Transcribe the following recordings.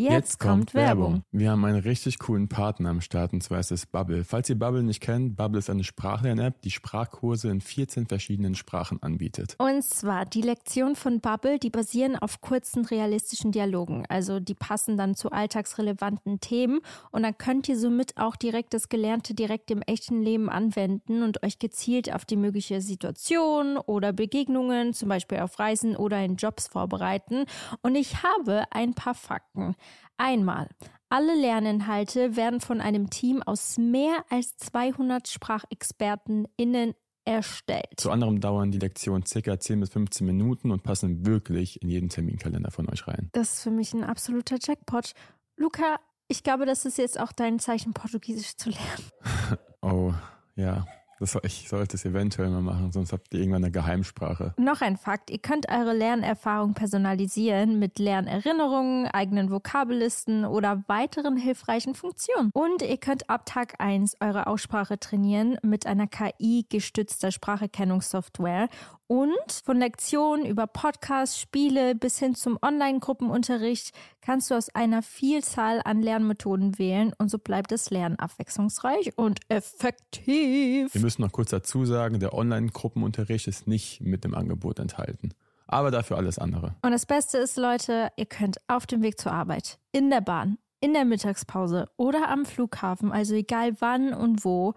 Jetzt, kommt Werbung. Wir haben einen richtig coolen Partner am Start und zwar ist es Bubble. Falls ihr Bubble nicht kennt, Bubble ist eine Sprachlern-App, die Sprachkurse in 14 verschiedenen Sprachen anbietet. Und zwar die Lektionen von Bubble, die basieren auf kurzen realistischen Dialogen. Also die passen dann zu alltagsrelevanten Themen und dann könnt ihr somit auch direkt das Gelernte direkt im echten Leben anwenden und euch gezielt auf die mögliche Situation oder Begegnungen, zum Beispiel auf Reisen oder in Jobs vorbereiten. Und ich habe ein paar Fakten. Einmal, alle Lerninhalte werden von einem Team aus mehr als 200 SprachexpertenInnen erstellt. Zu anderem dauern die Lektionen ca. 10 bis 15 Minuten und passen wirklich in jeden Terminkalender von euch rein. Das ist für mich ein absoluter Jackpot. Luca, ich glaube, das ist jetzt auch dein Zeichen, Portugiesisch zu lernen. oh, ja. Das, ich sollte es eventuell mal machen, sonst habt ihr irgendwann eine Geheimsprache. Noch ein Fakt, ihr könnt eure Lernerfahrung personalisieren mit Lernerinnerungen, eigenen Vokabellisten oder weiteren hilfreichen Funktionen. Und ihr könnt ab Tag 1 eure Aussprache trainieren mit einer KI-gestützter Spracherkennungssoftware und von Lektionen über Podcasts, Spiele bis hin zum Online-Gruppenunterricht kannst du aus einer Vielzahl an Lernmethoden wählen und so bleibt das Lernen abwechslungsreich und effektiv. Wir müssen noch kurz dazu sagen, der Online-Gruppenunterricht ist nicht mit dem Angebot enthalten. Aber dafür alles andere. Und das Beste ist, Leute, ihr könnt auf dem Weg zur Arbeit, in der Bahn, in der Mittagspause oder am Flughafen, also egal wann und wo,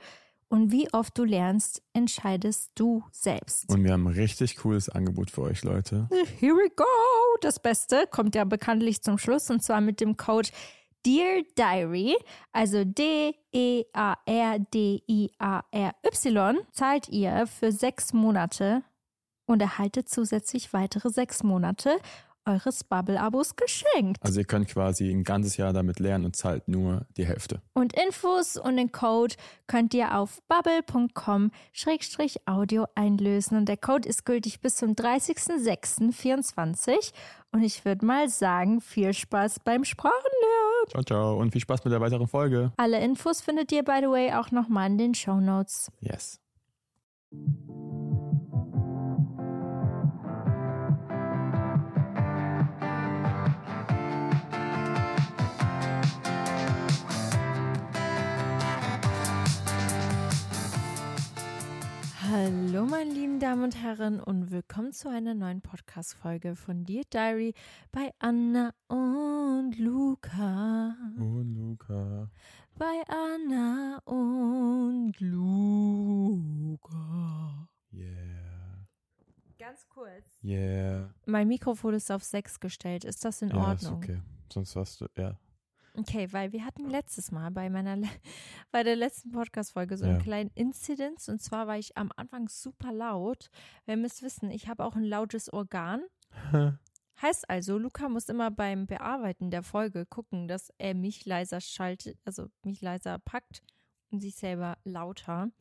und wie oft du lernst, entscheidest du selbst. Und wir haben ein richtig cooles Angebot für euch, Leute. Here we go! Das Beste kommt ja bekanntlich zum Schluss und zwar mit dem Code Dear Diary, also D-E-A-R-D-I-A-R-Y, zahlt ihr für sechs Monate und erhaltet zusätzlich weitere sechs Monate eures Bubble-Abos geschenkt. Also ihr könnt quasi ein ganzes Jahr damit lernen und zahlt nur die Hälfte. Und Infos und den Code könnt ihr auf bubble.com-audio einlösen. Und der Code ist gültig bis zum 30.06.24. Und ich würde mal sagen, viel Spaß beim Sprachenlernen. Ciao, ciao. Und viel Spaß mit der weiteren Folge. Alle Infos findet ihr, by the way, auch nochmal in den Show Notes. Yes. Hallo, meine lieben Damen und Herren, und willkommen zu einer neuen Podcast-Folge von Dear Diary bei Anna und Luca. Und Luca. Bei Anna und Luca. Yeah. Ganz kurz. Yeah. Mein Mikrofon ist auf 6 gestellt. Ist das in ja, Ordnung? Ist okay. Sonst hast du, ja. Okay, weil wir hatten letztes Mal bei meiner bei der letzten Podcast-Folge so Ja. einen kleinen Incident und zwar war ich am Anfang super laut. Wer müsst wissen, ich habe auch ein lautes Organ. Heißt also, Luca muss immer beim Bearbeiten der Folge gucken, dass er mich leiser schaltet, also mich leiser packt und sich selber lauter.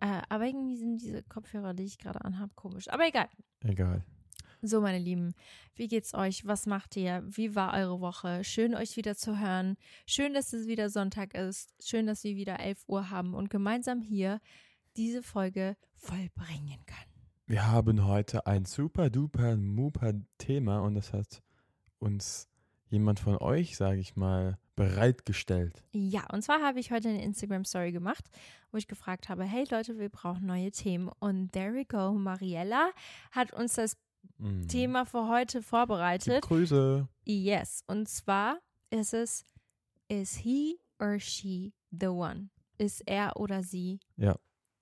Äh, aber irgendwie sind diese Kopfhörer, die ich gerade anhabe, komisch. Aber egal. Egal. So, meine Lieben, wie geht's euch? Was macht ihr? Wie war eure Woche? Schön, euch wieder zu hören. Schön, dass es wieder Sonntag ist. Schön, dass wir wieder 11 Uhr haben und gemeinsam hier diese Folge vollbringen können. Wir haben heute ein super duper muper Thema und das hat uns jemand von euch, sage ich mal, bereitgestellt. Ja, und zwar habe ich heute eine Instagram-Story gemacht, wo ich gefragt habe, hey Leute, wir brauchen neue Themen. Und there we go, Mariella hat uns das Mhm. Thema für heute vorbereitet. Grüße. Yes, und zwar ist es, is he or she the one? Ist er oder sie Ja.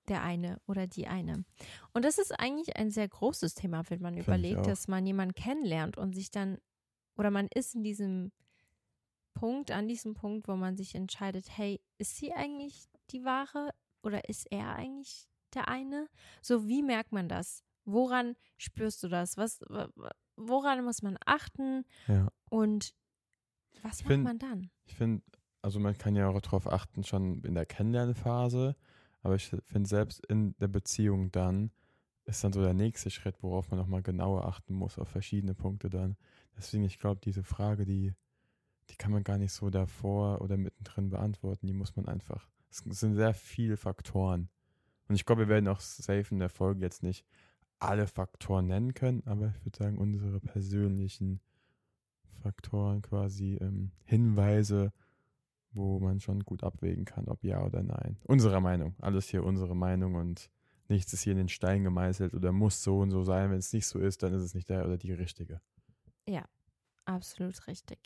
der eine oder die eine? Und das ist eigentlich ein sehr großes Thema, wenn man Find überlegt, dass man jemanden kennenlernt und sich dann, oder man ist in diesem Punkt, an diesem Punkt, wo man sich entscheidet, hey, ist sie eigentlich die wahre oder ist er eigentlich der eine? So, wie merkt man das? Woran spürst du das? Was, woran muss man achten? Ja. Und was Ich macht find- man dann? Ich finde, also man kann ja auch darauf achten, schon in der Kennenlernphase, aber ich finde selbst in der Beziehung dann ist dann so der nächste Schritt, worauf man nochmal genauer achten muss, auf verschiedene Punkte dann. Deswegen, ich glaube, diese Frage, die, die kann man gar nicht so davor oder mittendrin beantworten, die muss man einfach. Es sind sehr viele Faktoren. Und ich glaube, wir werden auch safe in der Folge jetzt nicht alle Faktoren nennen können, aber ich würde sagen, unsere persönlichen Faktoren quasi ähm, Hinweise, wo man schon gut abwägen kann, ob ja oder nein. Unserer Meinung. Alles hier unsere Meinung und nichts ist hier in den Stein gemeißelt oder muss so und so sein. Wenn es nicht so ist, dann ist es nicht der oder die richtige. Ja, absolut richtig.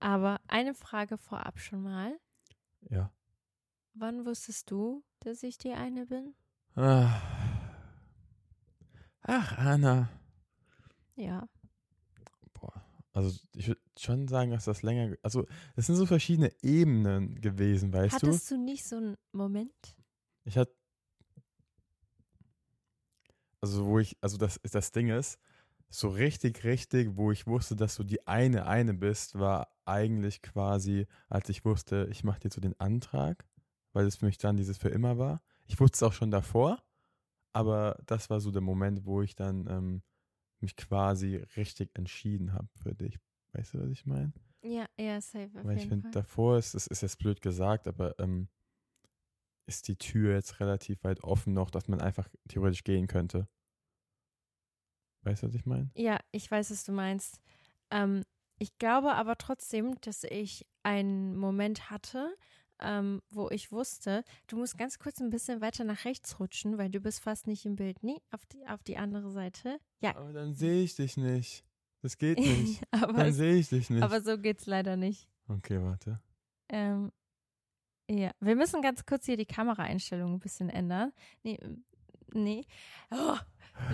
Aber eine Frage vorab schon mal. Ja. Wann wusstest du, dass ich die eine bin? Ah. Ach, Anna. Ja. Boah. Also ich würde schon sagen, dass das länger. Also es sind so verschiedene Ebenen gewesen, weißt du? Hattest du nicht so einen Moment? Ich hatte. Also wo ich, also das das Ding ist, so richtig, richtig, wo ich wusste, dass du die eine eine bist, war eigentlich quasi, als ich wusste, ich mache dir so den Antrag, weil es für mich dann dieses für immer war. Ich wusste es auch schon davor, aber das war so der Moment, wo ich dann ähm, mich quasi richtig entschieden habe für dich. Weißt du, was ich meine? Ja, ja, safe. Weil ich finde, davor ist, es ist jetzt blöd gesagt, aber ähm, ist die Tür jetzt relativ weit offen noch, dass man einfach theoretisch gehen könnte. Weißt du, was ich meine? Ja, ich weiß, was du meinst. Ähm, ich glaube aber trotzdem, dass ich einen Moment hatte, ähm, wo ich wusste, du musst ganz kurz ein bisschen weiter nach rechts rutschen, weil du bist fast nicht im Bild. Nee, auf die, auf die andere Seite. Ja, Aber dann sehe ich dich nicht. Das geht nicht. aber, dann sehe ich dich nicht. aber so geht's leider nicht. okay, warte. Ähm, ja, wir müssen ganz kurz hier die Kameraeinstellung ein bisschen ändern. Nee, ähm, nee. Oh,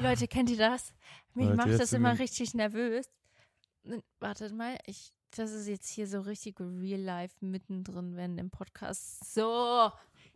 Leute, kennt ihr das? Mich Leute, macht das immer richtig nervös. N- Wartet mal, ich, das ist jetzt hier so richtig real life mittendrin, wenn im Podcast. So,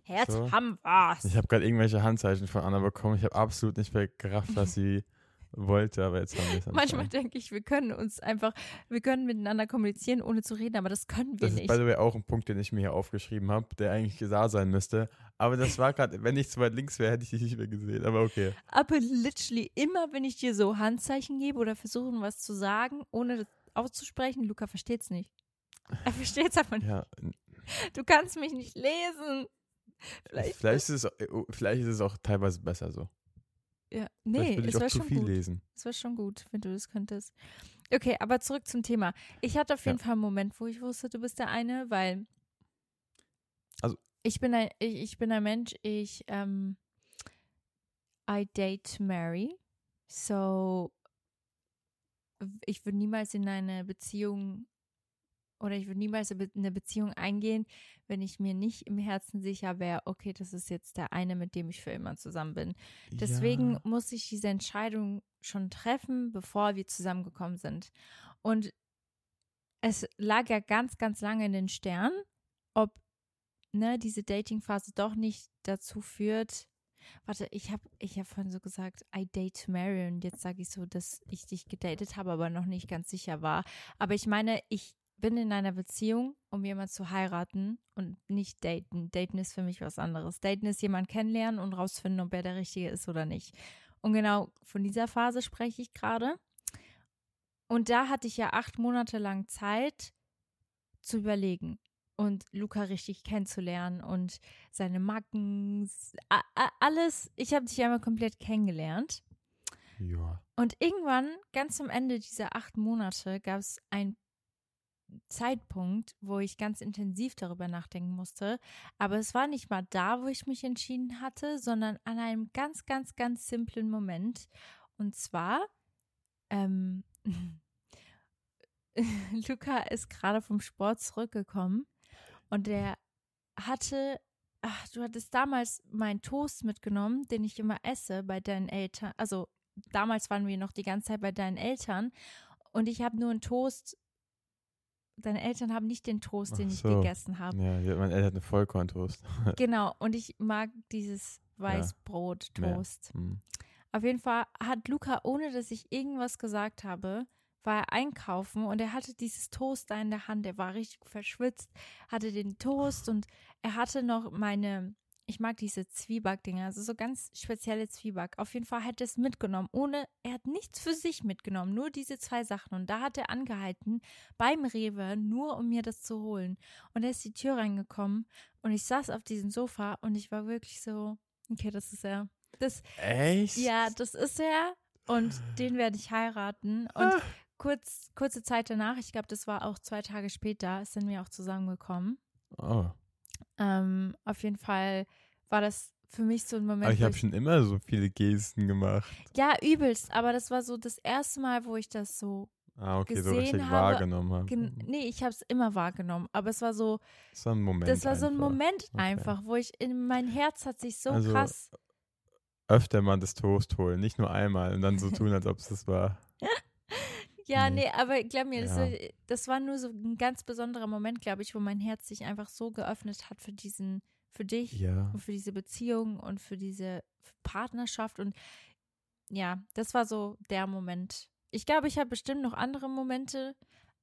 jetzt So. haben wir's. Ich habe gerade irgendwelche Handzeichen von Anna bekommen. Ich habe absolut nicht begriffen, was sie wollte, aber jetzt haben wir es Manchmal denke ich, wir können uns einfach, wir können miteinander kommunizieren, ohne zu reden, aber das können wir Das ist nicht. by the way auch ein Punkt, den ich mir hier aufgeschrieben habe, der eigentlich da sein müsste. Aber das war gerade, wenn ich zu weit links wäre, hätte ich dich nicht mehr gesehen. Aber okay. Aber literally immer, wenn ich dir so Handzeichen gebe oder versuche, was zu sagen, ohne das auszusprechen, Luca versteht's nicht. Er versteht's einfach nicht. Ja, Du kannst mich nicht lesen. vielleicht, Vielleicht, ist es, vielleicht ist es auch teilweise besser so. ja, nee, es zu schon viel gut. lesen. Es war schon gut, wenn du das könntest. Okay, aber zurück zum Thema. Ich hatte auf jeden Ja. Fall einen Moment, wo ich wusste, du bist der eine, weil Also- ich bin ein, ich, ich bin ein Mensch, ich ähm, I date Mary. So ich würde niemals in eine Beziehung oder ich würde niemals in eine Beziehung eingehen, wenn ich mir nicht im Herzen sicher wäre, okay, das ist jetzt der eine, mit dem ich für immer zusammen bin. Deswegen Ja. muss ich diese Entscheidung schon treffen, bevor wir zusammengekommen sind. Und es lag ja ganz, ganz lange in den Sternen, ob ne, diese Dating-Phase doch nicht dazu führt. Warte, ich habe ich hab vorhin so gesagt, I date Mary und jetzt sage ich so, dass ich dich gedatet habe, aber noch nicht ganz sicher war. Aber ich meine, ich bin in einer Beziehung, um jemanden zu heiraten und nicht daten. Daten ist für mich was anderes. Daten ist jemanden kennenlernen und rausfinden, ob er der Richtige ist oder nicht. Und genau von dieser Phase spreche ich gerade. Und da hatte ich ja acht Monate lang Zeit zu überlegen und Luca richtig kennenzulernen und seine Macken, alles. Ich habe dich einmal komplett kennengelernt. Ja. Und irgendwann, ganz am Ende dieser acht Monate, gab es einen Zeitpunkt, wo ich ganz intensiv darüber nachdenken musste. Aber es war nicht mal da, wo ich mich entschieden hatte, sondern an einem ganz, ganz, ganz simplen Moment. Und zwar, ähm, Luca ist gerade vom Sport zurückgekommen und der hatte, ach, du hattest damals meinen Toast mitgenommen, den ich immer esse bei deinen Eltern. Also damals waren wir noch die ganze Zeit bei deinen Eltern und ich habe nur einen Toast. Deine Eltern haben nicht den Toast, den Ach ich so. gegessen habe. Ja, mein Eltern hat eine Vollkorntoast. Genau, und ich mag dieses Weißbrot-Toast. Hm. Auf jeden Fall hat Luca, ohne dass ich irgendwas gesagt habe, war er einkaufen und er hatte dieses Toast da in der Hand. Er war richtig verschwitzt, hatte den Toast und er hatte noch meine, ich mag diese Zwieback-Dinger, also so ganz spezielle Zwieback. Auf jeden Fall hat er es mitgenommen, ohne, er hat nichts für sich mitgenommen, nur diese zwei Sachen. Und da hat er angehalten beim Rewe, nur um mir das zu holen. Und er ist die Tür reingekommen und ich saß auf diesem Sofa und ich war wirklich so, okay, das ist er. Das, Echt? ja, das ist er und den werde ich heiraten. Und Ah. Kurz, kurze Zeit danach, ich glaube, das war auch zwei Tage später, sind wir auch zusammengekommen. Oh. Ähm, auf jeden Fall war das für mich so ein Moment. Aber ich habe schon immer so viele Gesten gemacht. Ja, übelst, aber das war so das erste Mal, wo ich das so. Ah, okay, so Gesehen richtig habe, wahrgenommen habe. Gen nee, ich habe es immer wahrgenommen, aber es war so, Das war ein Moment. das war so ein einfach. Moment Okay. einfach, wo ich in mein Herz hat sich so Also, krass. Öfter mal das Toast holen, nicht nur einmal und dann so tun, als ob es das war. Ja, nee. nee, aber glaub mir, das, Ja. war- das war nur so ein ganz besonderer Moment, glaube ich, wo mein Herz sich einfach so geöffnet hat für diesen, für dich Ja. und für diese Beziehung und für diese Partnerschaft und ja, das war so der Moment. Ich glaube, ich habe bestimmt noch andere Momente,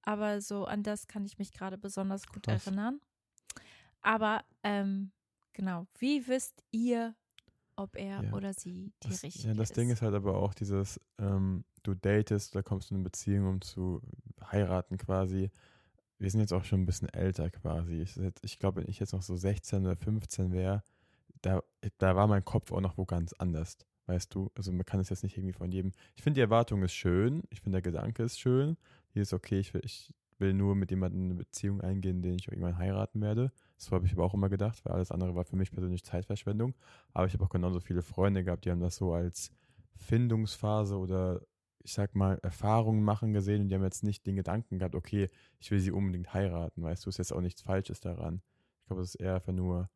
aber so an das kann ich mich gerade besonders gut Krass. erinnern. Aber ähm, genau, wie wisst ihr, ob er Ja. oder sie die Das, richtige ja, das ist? Ding ist halt aber auch dieses, ähm, du datest, da kommst du in eine Beziehung, um zu heiraten quasi. Wir sind jetzt auch schon ein bisschen älter quasi. Ich, glaube, wenn ich jetzt noch so 16 oder 15 wäre, da, da war mein Kopf auch noch wo ganz anders. Weißt du? Also man kann es jetzt nicht irgendwie von jedem. Ich finde, die Erwartung ist schön. Ich finde, der Gedanke ist schön. Hier ist okay, ich will, ich will nur mit jemandem eine Beziehung eingehen, den ich irgendwann heiraten werde. So habe ich aber auch immer gedacht, weil alles andere war für mich persönlich Zeitverschwendung. Aber ich habe auch genauso viele Freunde gehabt, die haben das so als Findungsphase oder ich sag mal Erfahrungen machen gesehen und die haben jetzt nicht den Gedanken gehabt, okay, ich will sie unbedingt heiraten. Weißt du, ist jetzt auch nichts Falsches daran. Ich glaube, das ist eher einfach nur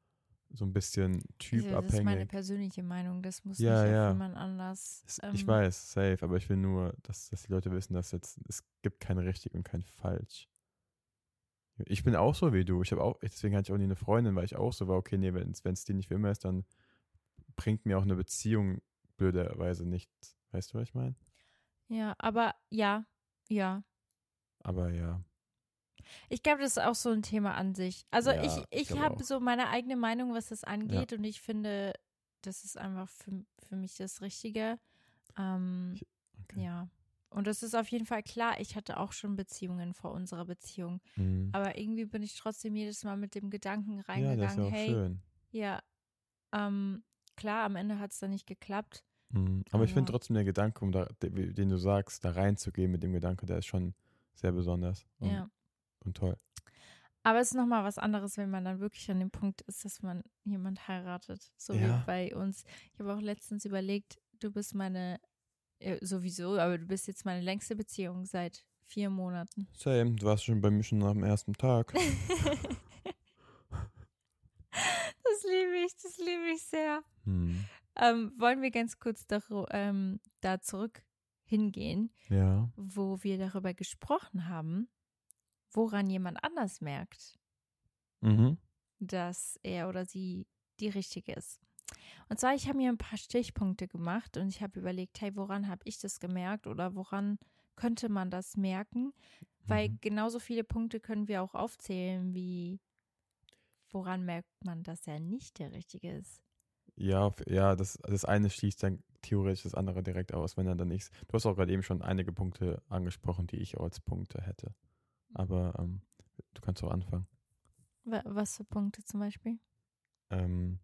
so ein bisschen Also, Das ist meine typabhängig. persönliche Meinung, das muss Ja, nicht ja. jemand anders. Es- ähm, ich weiß, safe, aber ich will nur, dass, dass die Leute wissen, dass jetzt, es gibt kein richtig und kein falsch. Ich bin auch so wie du. Ich habe auch, deswegen hatte ich auch nie eine Freundin, weil ich auch so war, okay, nee, wenn es die nicht für immer ist, dann bringt mir auch eine Beziehung blöderweise nichts. Weißt du, was ich meine? Ja, aber ja, ja. Aber ja. Ich glaube, das ist auch so ein Thema an sich. Also Ja, ich, ich habe so meine eigene Meinung, was das angeht und ich finde, das ist einfach für, für mich das Richtige. Ähm, okay. Ja. Und das ist auf jeden Fall klar, ich hatte auch schon Beziehungen vor unserer Beziehung. Mhm. Aber irgendwie bin ich trotzdem jedes Mal mit dem Gedanken Ja, das ist reingegangen, ja auch hey, schön. ja, ähm, klar, am Ende hat es dann nicht geklappt. Mhm. Aber ich finde Aber- trotzdem der Gedanke, um da, de- den du sagst, da reinzugehen mit dem Gedanke, der ist schon sehr besonders und, Ja. und toll. Aber es ist nochmal was anderes, wenn man dann wirklich an dem Punkt ist, dass man jemand heiratet. So Ja. wie bei uns. Ich habe auch letztens überlegt, du bist meine, äh, sowieso, aber du bist jetzt meine längste Beziehung seit vier Monaten. Same, du warst schon bei mir schon am ersten Tag. Das liebe ich, das liebe ich sehr. Hm. Ähm, wollen wir ganz kurz daro- ähm, da zurück hingehen, Ja. wo wir darüber gesprochen haben, woran jemand anders merkt, Mhm. dass er oder sie die richtige ist. Und zwar, ich habe mir ein paar Stichpunkte gemacht und ich habe überlegt, hey, woran habe ich das gemerkt oder woran könnte man das merken? Weil Mhm. genauso viele Punkte können wir auch aufzählen, wie woran merkt man, dass er nicht der Richtige ist. Ja, ja das, das eine schließt dann theoretisch das andere direkt aus, wenn er dann nichts. Du hast auch gerade eben schon einige Punkte angesprochen, die ich auch als Punkte hätte. Aber ähm, du kannst auch anfangen. Wa- Was für Punkte zum Beispiel? Ähm,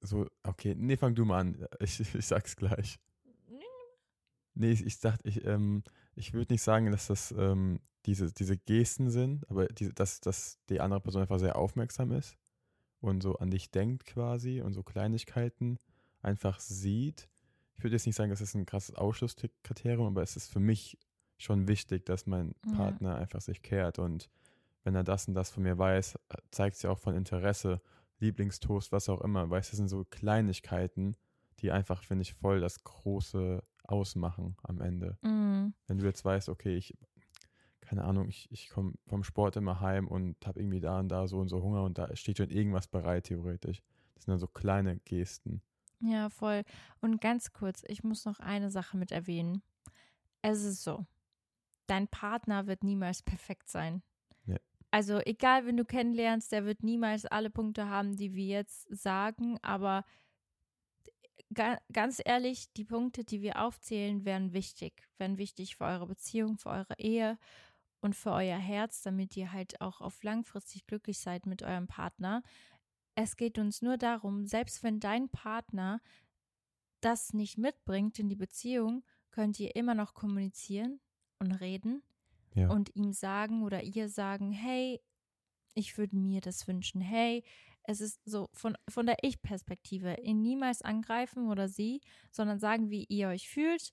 so, okay, nee, fang du mal an. Ich, ich sag's gleich. Nee, ich, ich dachte, ich, ähm, ich würde nicht sagen, dass das ähm, diese, diese Gesten sind, aber diese, dass, dass die andere Person einfach sehr aufmerksam ist und so an dich denkt quasi und so Kleinigkeiten einfach sieht. Ich würde jetzt nicht sagen, das ist ein krasses Ausschlusskriterium, aber es ist für mich schon wichtig, dass mein Ja. Partner einfach sich kehrt und wenn er das und das von mir weiß, zeigt es ja auch von Interesse, Lieblingstoast, was auch immer. Weißt du, das sind so Kleinigkeiten, die einfach, finde ich, voll das Große ausmachen am Ende. Mhm. Wenn du jetzt weißt, okay, ich, keine Ahnung, ich, ich komme vom Sport immer heim und habe irgendwie da und da so und so Hunger und da steht schon irgendwas bereit, theoretisch. Das sind dann so kleine Gesten. Ja, voll. Und ganz kurz, ich muss noch eine Sache mit erwähnen. Es ist so, dein Partner wird niemals perfekt sein. Ja. Also egal, wenn du kennenlernst, der wird niemals alle Punkte haben, die wir jetzt sagen, aber ga ganz ehrlich, die Punkte, die wir aufzählen, wären wichtig. Wären wichtig für eure Beziehung, für eure Ehe und für euer Herz, damit ihr halt auch auf langfristig glücklich seid mit eurem Partner. Es geht uns nur darum, selbst wenn dein Partner das nicht mitbringt in die Beziehung, könnt ihr immer noch kommunizieren und reden Ja. und ihm sagen oder ihr sagen, hey, ich würde mir das wünschen. Hey, es ist so von, von der Ich-Perspektive, ihn niemals angreifen oder sie, sondern sagen, wie ihr euch fühlt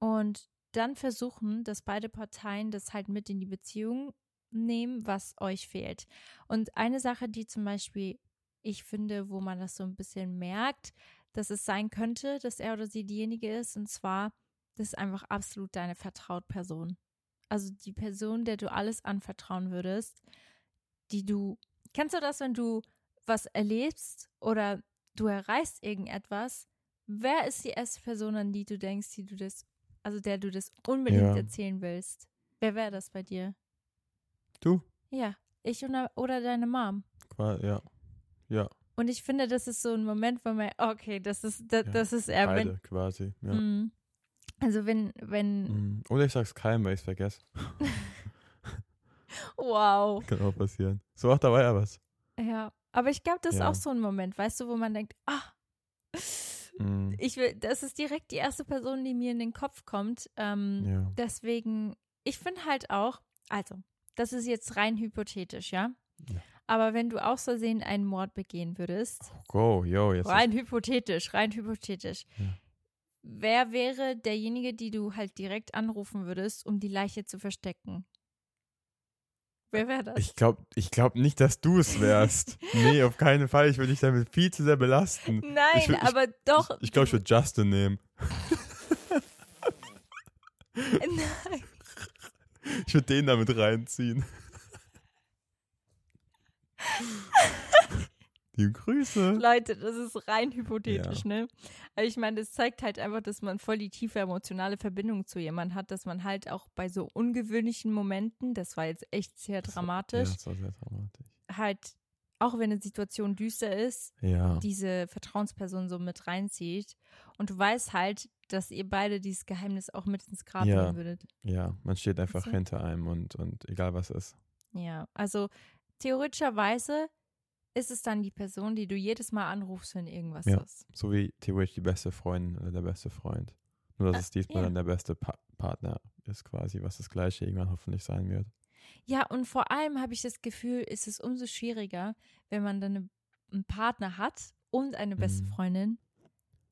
und dann versuchen, dass beide Parteien das halt mit in die Beziehung nehmen, was euch fehlt. Und eine Sache, die zum Beispiel ich finde, wo man das so ein bisschen merkt, dass es sein könnte, dass er oder sie diejenige ist, und zwar, das ist einfach absolut deine Vertrautperson. Also die Person, der du alles anvertrauen würdest, die du, kennst du das, wenn du was erlebst oder du erreichst irgendetwas? Wer ist die erste Person, an die du denkst, die du das, also der du das unbedingt Ja. erzählen willst? Wer wäre das bei dir? Du? Ja, ich oder, oder deine Mom. Ja. Ja. Und ich finde, das ist so ein Moment, wo man, okay, das ist, das, Ja, das ist er. Wenn, Beide quasi. Ja. Mm. Also wenn, wenn, Mhm. Oder ich sag's keinem, weil ich's vergesse. wow. Kann auch passieren. So, ach, da war ja was. Ja. Aber ich glaube, das ist Ja. auch so ein Moment, weißt du, wo man denkt, ah, Mhm. ich will, das ist direkt die erste Person, die mir in den Kopf kommt. Ähm, Ja. Deswegen, ich finde halt auch, also, das ist jetzt rein hypothetisch, ja? Ja. Aber wenn du aus Versehen einen Mord begehen würdest, Go, yo, jetzt. rein hypothetisch, rein hypothetisch, Ja. wer wäre derjenige, die du halt direkt anrufen würdest, um die Leiche zu verstecken? Wer wäre das? Ich glaube ich glaub nicht, dass du es wärst. nee, auf keinen Fall. Ich würde dich damit viel zu sehr belasten. Nein, ich würd- ich- aber doch. Ich glaube, ich würde Justin nehmen. Nein. Ich würde den damit reinziehen. Die Grüße. Leute, das ist rein hypothetisch, Ja. ne? Also ich meine, das zeigt halt einfach, dass man voll die tiefe emotionale Verbindung zu jemandem hat, dass man halt auch bei so ungewöhnlichen Momenten, das war jetzt echt sehr dramatisch, Ja, das war sehr dramatisch. halt, auch wenn eine Situation düster ist, Ja. diese Vertrauensperson so mit reinzieht und du weißt halt, dass ihr beide dieses Geheimnis auch mit ins Grab Ja. nehmen würdet. Ja, man steht einfach du? hinter einem und, und egal was ist. Ja, also theoretischerweise ist es dann die Person, die du jedes Mal anrufst, wenn irgendwas Ja. ist. So wie theoretisch die beste Freundin oder der beste Freund. Nur, dass Ah, es diesmal ja. dann der beste pa Partner ist quasi, was das gleiche irgendwann hoffentlich sein wird. Ja, und vor allem habe ich das Gefühl, ist es umso schwieriger, wenn man dann eine, einen Partner hat und eine beste Mhm. Freundin.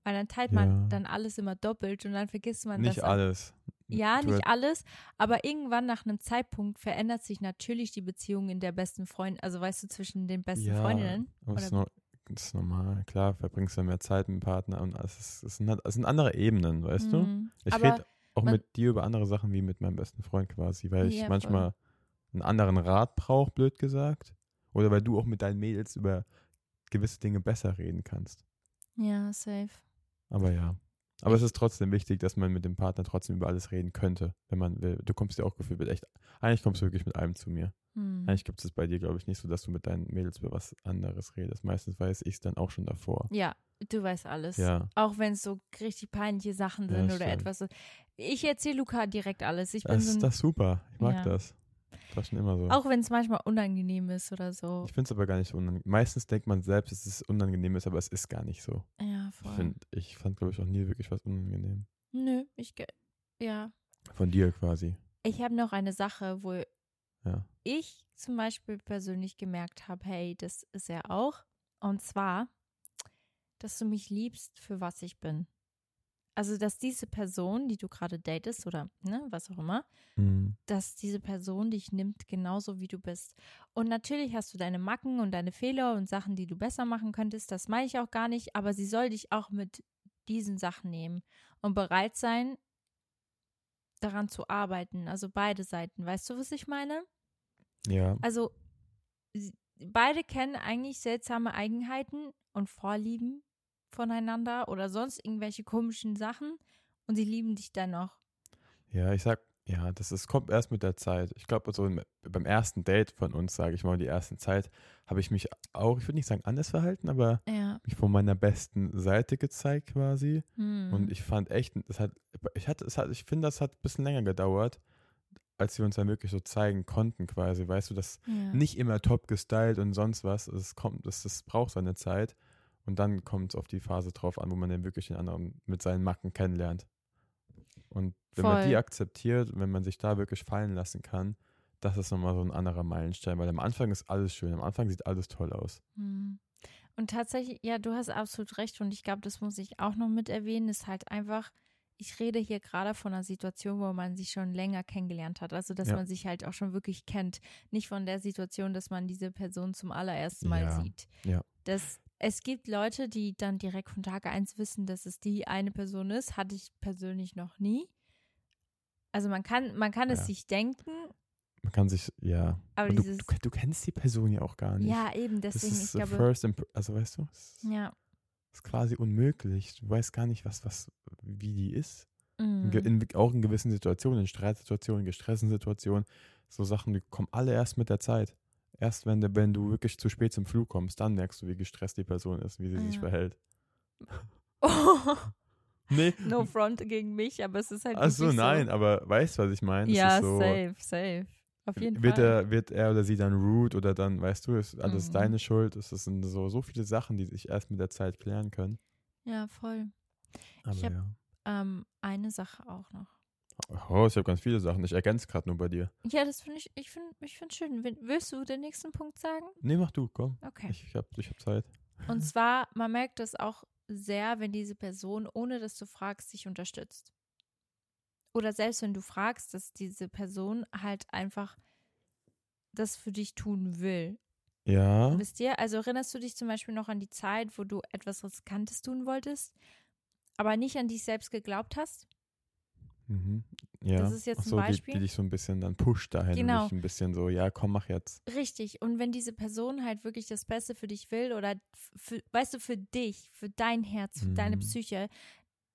Weil dann teilt man Ja. dann alles immer doppelt und dann vergisst man Nicht das. alles. Ja, Du nicht alles, aber irgendwann nach einem Zeitpunkt verändert sich natürlich die Beziehung in der besten Freundin, also weißt du, zwischen den besten Ja, Freundinnen. Aber das, ist no, das ist normal. Klar, verbringst du mehr Zeit mit dem Partner und es, ist, es, sind, halt- es sind andere Ebenen, weißt du? Mhm. Ich aber rede auch man- mit dir über andere Sachen wie mit meinem besten Freund quasi, weil ich Ja, voll. manchmal einen anderen Rat brauche, blöd gesagt. Oder weil du auch mit deinen Mädels über gewisse Dinge besser reden kannst. ja, safe. Aber ja. Aber es ist trotzdem wichtig, dass man mit dem Partner trotzdem über alles reden könnte, wenn man will. Du kommst dir auch gefühlt mit echt. Eigentlich kommst du wirklich mit allem zu mir. Hm. Eigentlich gibt es bei dir, glaube ich, nicht so, dass du mit deinen Mädels über was anderes redest. Meistens weiß ich es dann auch schon davor. Ja, du weißt alles. Ja. Auch wenn es so richtig peinliche Sachen Ja, sind oder stimmt. etwas. Ich erzähle Luca direkt alles. Ich bin Das so ist ein, das super. Ich mag Ja. das. Das war schon immer so. auch wenn es manchmal unangenehm ist oder so. Ich finde es aber gar nicht so unangenehm. Meistens denkt man selbst, dass es unangenehm ist, aber es ist gar nicht so. Ja, Ich, voll. find, ich fand, glaube ich, auch nie wirklich was unangenehm. Nö, ich ja. Von dir quasi. Ich habe noch eine Sache, wo Ja. ich zum Beispiel persönlich gemerkt habe, hey, das ist er auch. Und zwar, dass du mich liebst, für was ich bin. Also, dass diese Person, die du gerade datest oder ne, was auch immer, Mhm. dass diese Person dich nimmt genauso wie du bist. Und natürlich hast du deine Macken und deine Fehler und Sachen, die du besser machen könntest. Das meine ich auch gar nicht, aber sie soll dich auch mit diesen Sachen nehmen und bereit sein, daran zu arbeiten. Also beide Seiten. Weißt du, was ich meine? Ja. Also beide kennen eigentlich seltsame Eigenheiten und Vorlieben voneinander oder sonst irgendwelche komischen Sachen und sie lieben dich dennoch. Ja, ich sag, ja, das ist, kommt erst mit der Zeit. Ich glaube, so im- beim ersten Date von uns, sage ich mal, die ersten Zeit, habe ich mich auch, ich würde nicht sagen anders verhalten, aber Ja. mich von meiner besten Seite gezeigt quasi. Hm. Und ich fand echt, das hat, ich hatte, es hat, ich finde, das hat ein bisschen länger gedauert, als wir uns dann wirklich so zeigen konnten quasi. Weißt du, das ja. nicht immer top gestylt und sonst was. Es kommt, das, das braucht seine Zeit. Und dann kommt es auf die Phase drauf an, wo man dann wirklich den anderen mit seinen Macken kennenlernt. Und wenn man die Voll. akzeptiert, wenn man sich da wirklich fallen lassen kann, das ist nochmal so ein anderer Meilenstein, weil am Anfang ist alles schön, am Anfang sieht alles toll aus. Hm. Und tatsächlich, ja, du hast absolut recht und ich glaube, das muss ich auch noch mit erwähnen, ist halt einfach, ich rede hier gerade von einer Situation, wo man sich schon länger kennengelernt hat. Also, dass Ja. man sich halt auch schon wirklich kennt. Nicht von der Situation, dass man diese Person zum allerersten Mal Ja, sieht. ja. Das, es gibt Leute, die dann direkt von Tag eins wissen, dass es die eine Person ist. Hatte ich persönlich noch nie. Also man kann, man kann es Ja. sich denken, Man kann sich, ja. aber du, du, du kennst die Person ja auch gar nicht. ja eben, das deswegen, ist ich glaube, first also weißt du, es ja. ist quasi unmöglich. Du weißt gar nicht, was, was, wie die ist. In, mm. ge- in, auch in gewissen Situationen, in Streitsituationen, in gestressten Situationen, so Sachen, die kommen alle erst mit der Zeit. Erst wenn, der, wenn du wirklich zu spät zum Flug kommst, dann merkst du, wie gestresst die Person ist, wie sie sich Ja. verhält. Oh, Nee, no front gegen mich, aber es ist halt achso, wirklich nein, so. aber weißt du, was ich meine? Ja, so, safe, safe. Auf jeden wird Fall. Er, wird er oder sie dann rude oder dann, weißt du, ist alles Mhm. deine Schuld. Es sind so, so viele Sachen, die sich erst mit der Zeit klären können. ja, voll. Aber hab- ja. Ähm, eine Sache auch noch. Oh, ich habe ganz viele Sachen. Ich ergänze gerade nur bei dir. Ja, das finde ich, ich finde ich find schön. Will- Willst du den nächsten Punkt sagen? Nee, mach du, komm. Okay. Ich habe ich hab Zeit. Und zwar, man merkt es auch sehr, wenn diese Person, ohne dass du fragst, dich unterstützt. Oder selbst wenn du fragst, dass diese Person halt einfach das für dich tun will. Ja. Wisst ihr? Also erinnerst du dich zum Beispiel noch an die Zeit, wo du etwas Riskantes tun wolltest, aber nicht an dich selbst geglaubt hast? Mhm. Ja. Das ist jetzt Ach ein so, Beispiel. Die, die dich so ein bisschen dann pusht dahin. Genau. Und dich ein bisschen so, ja, komm, mach jetzt. Richtig. Und wenn diese Person halt wirklich das Beste für dich will oder für, weißt du, für dich, für dein Herz, für deine Mhm. Psyche,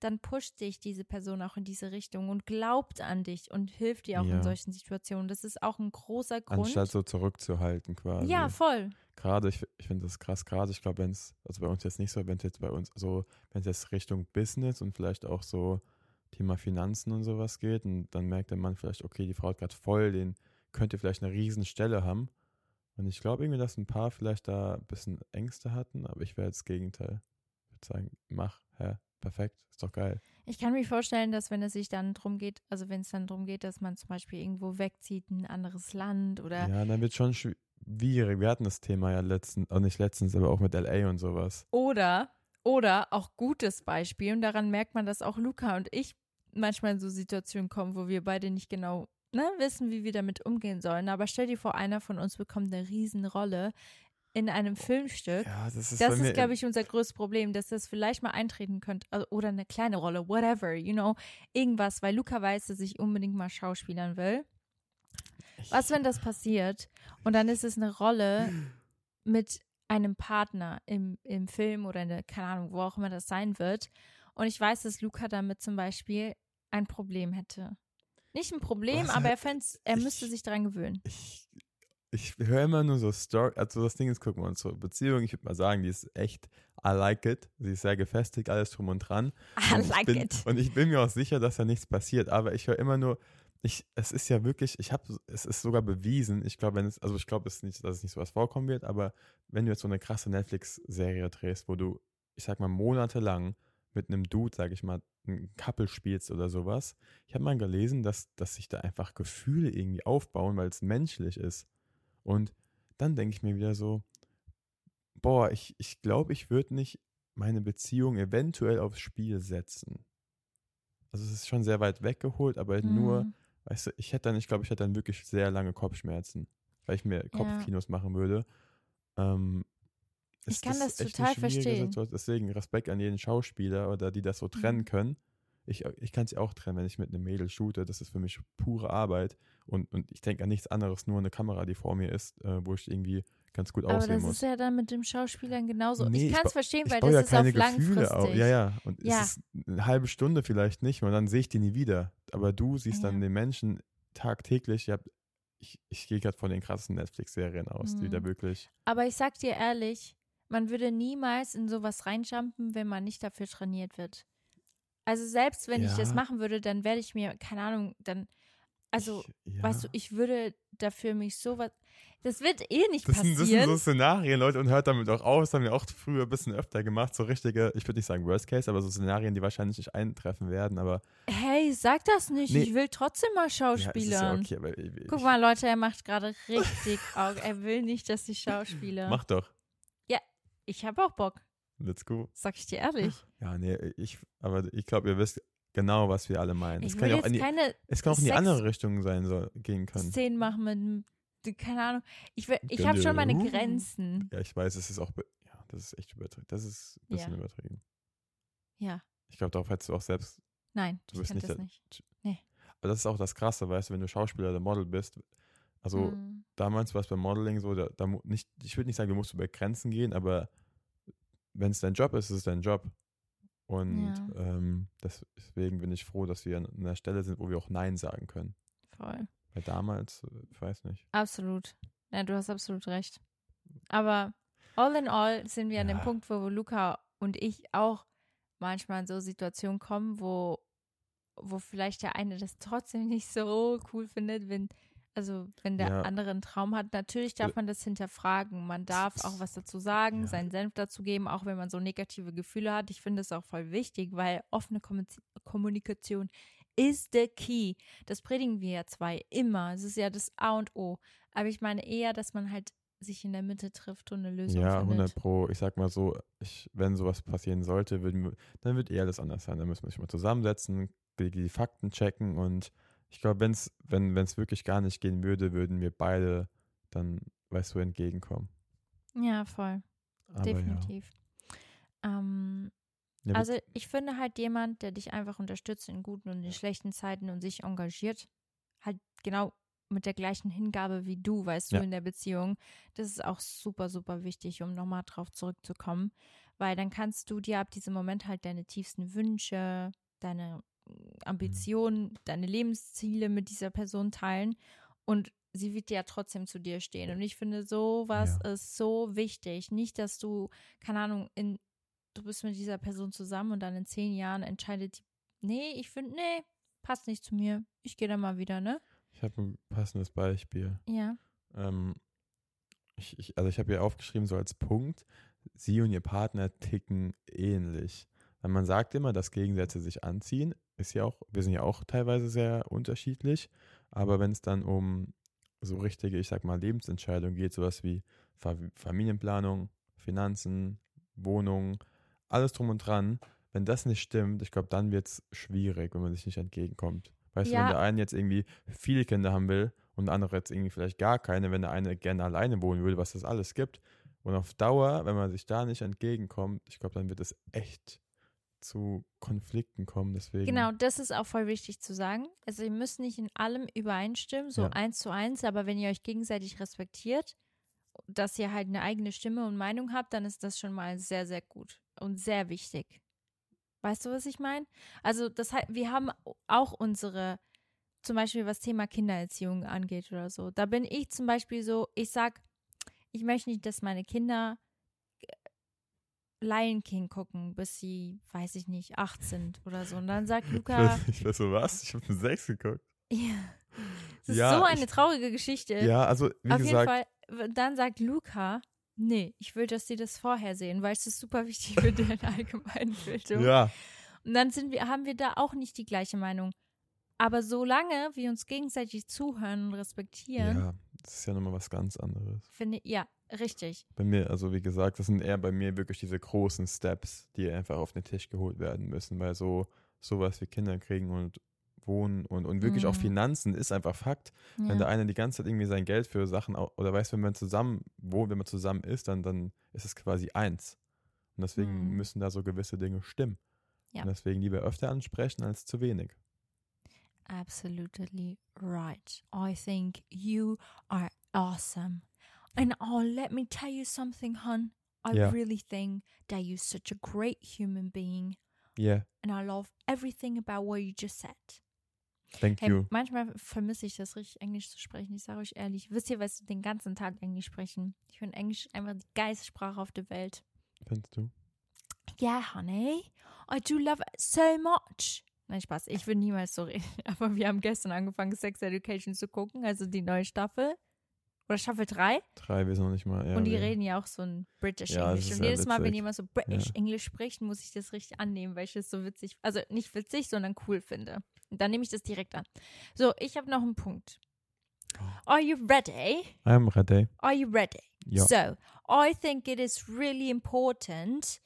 dann pusht dich diese Person auch in diese Richtung und glaubt an dich und hilft dir auch Ja. in solchen Situationen. Das ist auch ein großer Grund. Anstatt so zurückzuhalten quasi. ja, voll. Gerade, ich, ich finde das krass, gerade, ich glaube, wenn es, also bei uns jetzt nicht so, wenn es jetzt bei uns, so, wenn es jetzt Richtung Business und vielleicht auch so Thema Finanzen und sowas geht, und dann merkt der Mann vielleicht, okay, die Frau hat gerade voll, den könnte vielleicht eine Riesenstelle haben. Und ich glaube irgendwie, dass ein paar vielleicht da ein bisschen Ängste hatten, aber ich wäre jetzt das Gegenteil. Ich würde sagen, mach, hä, perfekt, ist doch geil. Ich kann mir vorstellen, dass wenn es sich dann drum geht, also wenn es dann darum geht, dass man zum Beispiel irgendwo wegzieht, in ein anderes Land oder Ja, dann wird schon schwierig. Wir hatten das Thema ja letztens, auch nicht letztens, aber auch mit LA und sowas. Oder, oder auch gutes Beispiel, und daran merkt man, dass auch Luca und ich manchmal in so Situationen kommen, wo wir beide nicht genau ne, wissen, wie wir damit umgehen sollen. Aber stell dir vor, einer von uns bekommt eine Riesenrolle in einem Filmstück. Ja, das ist Das ist, glaube ich, unser größtes Problem, dass das vielleicht mal eintreten könnte. Also, oder eine kleine Rolle, whatever, you know, irgendwas, weil Luca weiß, dass ich unbedingt mal schauspielern will. Was, wenn das passiert und dann ist es eine Rolle mit einem Partner im, im Film oder in der, keine Ahnung, wo auch immer das sein wird. Und ich weiß, dass Luca damit zum Beispiel ein Problem hätte. Nicht ein Problem, Was? aber er, fänd's, er Ich- müsste sich daran gewöhnen. ich, ich höre immer nur so Story, also das Ding ist, gucken wir uns so, Beziehung, ich würde mal sagen, die ist echt, I like it, sie ist sehr gefestigt, alles drum und dran. I Und like bin, it. Und ich bin mir auch sicher, dass da nichts passiert, aber ich höre immer nur, ich, es ist ja wirklich, ich habe, es ist sogar bewiesen, ich glaube, wenn es, also ich glaube, es nicht, dass es nicht sowas vorkommen wird, aber wenn du jetzt so eine krasse Netflix-Serie drehst, wo du, ich sag mal, monatelang mit einem Dude, sag ich mal, ein Couple spielst oder sowas, ich habe mal gelesen, dass, dass sich da einfach Gefühle irgendwie aufbauen, weil es menschlich ist. Und dann denke ich mir wieder so, boah, ich, ich glaube, ich würde nicht meine Beziehung eventuell aufs Spiel setzen. Also es ist schon sehr weit weggeholt, aber nur, Mhm. Weißt du, ich hätte dann, ich glaube, ich hätte dann wirklich sehr lange Kopfschmerzen, weil ich mir Kopfkinos machen würde. Ähm, Ich kann das echt total verstehen. Situation. Deswegen Respekt an jeden Schauspieler oder die das so trennen Mhm. können. Ich, ich kann es ja auch trennen, wenn ich mit einem Mädel shoote. Das ist für mich pure Arbeit. Und, und ich denke an nichts anderes, nur eine Kamera, die vor mir ist, äh, wo ich irgendwie ganz gut Aber aussehen das muss. ist ja dann mit dem Schauspielern genauso. Nee, ich kann es verstehen, weil das ja ist keine auf Gefühle langfristig. auf. Ja, ja. Und Ja. es ist eine halbe Stunde vielleicht nicht und dann sehe ich die nie wieder. Aber du siehst dann Ja. den Menschen tagtäglich. Ich, ich gehe gerade von den krassen Netflix-Serien aus, die Mhm. da wirklich. Aber ich sag dir ehrlich, man würde niemals in sowas reinjumpen, wenn man nicht dafür trainiert wird. Also selbst wenn ich das Ja. machen würde, dann werde ich mir, keine Ahnung, dann Also, ich, ja. weißt du, ich würde dafür mich sowas. Das wird eh nicht das sind, das sind passieren. so Szenarien, Leute, und hört damit auch aus. Das haben wir auch früher ein bisschen öfter gemacht. So richtige, ich würde nicht sagen Worst Case, aber so Szenarien, die wahrscheinlich nicht eintreffen werden. Aber hey, sag das nicht. Nee. Ich will trotzdem mal ja, ist ja Schauspielern. okay. Ich, Guck mal, Leute, er macht gerade richtig Augen. Er will nicht, dass ich schauspiele. Mach doch. Ich habe auch Bock, Let's go. sag ich dir ehrlich. Ja, nee, ich, aber ich glaube, ihr wisst genau, was wir alle meinen. Ich Es kann ja auch in die, es kann auch in die andere Richtung sein soll, gehen können. Szenen machen mit, keine Ahnung. Ich, ich habe schon meine. Grenzen. Ja, ich weiß, es ist auch, ja, das ist echt übertrieben. Das ist ein bisschen Ja. übertrieben. Ja, Ich glaube, darauf hättest du auch selbst, nein, Du ich bist nicht das nicht. aber das ist auch das Krasse, weißt du, wenn du Schauspieler oder Model bist. Also Hm. damals war es beim Modeling so, da, da nicht, ich würde nicht sagen, du musst über Grenzen gehen, aber wenn es dein Job ist, ist es dein Job. Und Ja. ähm, deswegen bin ich froh, dass wir an einer Stelle sind, wo wir auch Nein sagen können. Voll. Weil damals, ich weiß nicht. Absolut. Ja, du hast absolut recht. Aber all in all sind wir an dem Ja. Punkt, wo Luca und ich auch manchmal in so Situationen kommen, wo, wo vielleicht der eine das trotzdem nicht so cool findet, wenn, also wenn der Ja. andere einen Traum hat. Natürlich darf Äh, man das hinterfragen. Man darf auch was dazu sagen, Ja. seinen Senf dazu geben, auch wenn man so negative Gefühle hat. Ich finde es auch voll wichtig, weil offene Kommunikation ist the key. Das predigen wir ja zwei immer. Es ist ja das A und O. Aber ich meine eher, dass man halt sich in der Mitte trifft und eine Lösung Ja, 100 findet. Pro. Ich sag mal so, ich, wenn sowas passieren sollte, würden dann wird eher alles anders sein. Dann müssen wir sich mal zusammensetzen, die, die Fakten checken und ich glaube, wenn's, wenn es wirklich gar nicht gehen würde, würden wir beide dann, weißt du, entgegenkommen. Ja, voll. Aber Definitiv. Ähm, Ja. Ja, also ich finde halt jemand, der dich einfach unterstützt in guten und in schlechten Zeiten und sich engagiert, halt genau mit der gleichen Hingabe wie du, weißt Ja. du, in der Beziehung. Das ist auch super, super wichtig, um nochmal drauf zurückzukommen. Weil dann kannst du dir ab diesem Moment halt deine tiefsten Wünsche, deine mm, Ambitionen, deine Lebensziele mit dieser Person teilen und sie wird ja trotzdem zu dir stehen. Und ich finde, sowas ist so wichtig. Nicht, dass du, keine Ahnung, in, du bist mit dieser Person zusammen und dann in zehn Jahren entscheidet die, nee, ich finde, nee, passt nicht zu mir. Ich gehe dann mal wieder, ne? Ich habe ein passendes Beispiel. Ja. Ähm, ich, ich, also ich habe hier aufgeschrieben, so als Punkt, sie und ihr Partner ticken ähnlich. Weil man sagt immer, dass Gegensätze sich anziehen. Ist ja auch, wir sind ja auch teilweise sehr unterschiedlich. Aber wenn es dann um so richtige, ich sag mal, Lebensentscheidungen geht, sowas wie Fa Familienplanung, Finanzen, Wohnung, alles drum und dran, wenn das nicht stimmt, ich glaube, dann wird es schwierig, wenn man sich nicht entgegenkommt. Weißt du, Ja. wenn der eine jetzt irgendwie viele Kinder haben will und der andere jetzt irgendwie vielleicht gar keine, wenn der eine gerne alleine wohnen will, was das alles gibt. Und auf Dauer, wenn man sich da nicht entgegenkommt, ich glaube, dann wird es echt zu Konflikten kommen. Deswegen. Genau, das ist auch voll wichtig zu sagen. Also ihr müsst nicht in allem übereinstimmen, so Ja. eins zu eins, aber wenn ihr euch gegenseitig respektiert, dass ihr halt eine eigene Stimme und Meinung habt, dann ist das schon mal sehr, sehr gut und sehr wichtig. Weißt du, was ich meine? Also das heißt, wir haben auch unsere, zum Beispiel was Thema Kindererziehung angeht oder so. Da bin ich zum Beispiel so, ich sag, ich möchte nicht, dass meine Kinder Lion King gucken, bis sie, weiß ich nicht, acht sind oder so. Und dann sagt Luca, ich weiß so was, ich habe eine 6 geguckt. ja, das ist Ja, so eine ich- traurige Geschichte. Ja, also wie Auf gesagt, jeden Fall, dann sagt Luca, nee, ich will, dass sie das vorher sehen, weil es ist super wichtig für deren Allgemeinbildung. ja, Und dann sind wir, haben wir da auch nicht die gleiche Meinung. Aber solange wir uns gegenseitig zuhören und respektieren, ja, das ist ja nochmal was ganz anderes. finde ja, richtig. Bei mir, also wie gesagt, das sind eher bei mir wirklich diese großen Steps, die einfach auf den Tisch geholt werden müssen, weil so sowas wie Kinder kriegen und Wohnen und, und wirklich auch Mhm. Finanzen ist einfach Fakt. Wenn der Ja. eine die ganze Zeit irgendwie sein Geld für Sachen, oder weißt, wenn man zusammen wohnt, wenn man zusammen ist, dann, dann ist es quasi eins. Und deswegen Mhm. müssen da so gewisse Dinge stimmen. Ja. Und deswegen lieber öfter ansprechen als zu wenig. Absolutely right. I think you are awesome. And oh, let me tell you something, hon. I Yeah. really think that you're such a great human being. Yeah, And I love everything about what you just said. Thank Hey, you. manchmal vermisse ich das richtig, Englisch zu sprechen. Ich sage euch ehrlich. Wisst ihr, was den ganzen Tag Englisch sprechen? Ich finde Englisch einfach die geilste Sprache auf der Welt. Findest du? Yeah, honey. I do love it so much. Nein, Spaß. Ich würde niemals so reden. Aber wir haben gestern angefangen, Sex Education zu gucken, also die neue Staffel. Oder Staffel 3. Drei, wir sind noch nicht mal. Ja, und die wir- reden ja auch so ein British Ja, English. Und jedes Mal, wenn jemand so British Ja. English spricht, muss ich das richtig annehmen, weil ich es so witzig, also nicht witzig, sondern cool finde. Dann nehme ich das direkt an. So, ich habe noch einen Punkt. Oh. Are you ready? I'm ready. Are you ready? Ja. So, I think it is really important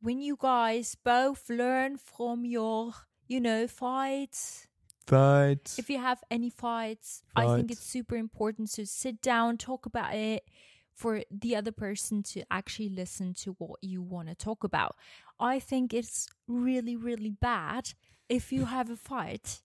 when you guys both learn from your, you know, fights. Fight. If you have any fights, I think it's super important to sit down, talk about it for the other person to actually listen to what you want to talk about. I think it's really, really bad if you have a fight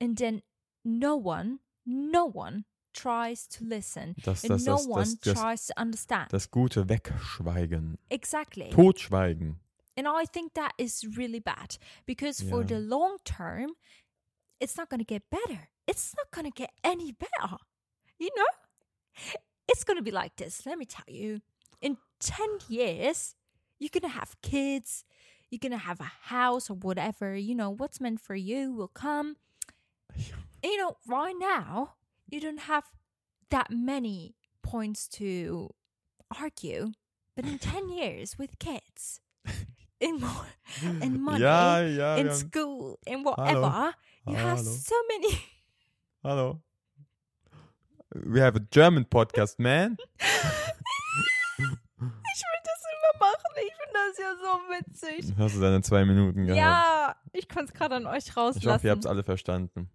and then no one, no one tries to listen Das, and no das, one das, das, tries to understand. das gute Wegschweigen. exactly. Totschweigen. And I think that is really bad because for Yeah. the long term, it's not going to get better. It's not going to get any better. You know? It's going to be like this. Let me tell you. In 10 years, you're going to have kids, you're going to have a house or whatever. You know, what's meant for you will come. You know, right now, you don't have that many points to argue. But in 10 years with kids, in more, in money, Ja, ja. in haben- school, in whatever, you have so many. Hallo. We have a German podcast, man. Ich will das immer machen. Ich finde das ja so witzig. Hast du deine zwei Minuten gehabt? Ja, ich konnte es gerade an euch Ich hoffe, ihr rauslassen. habt es alle verstanden.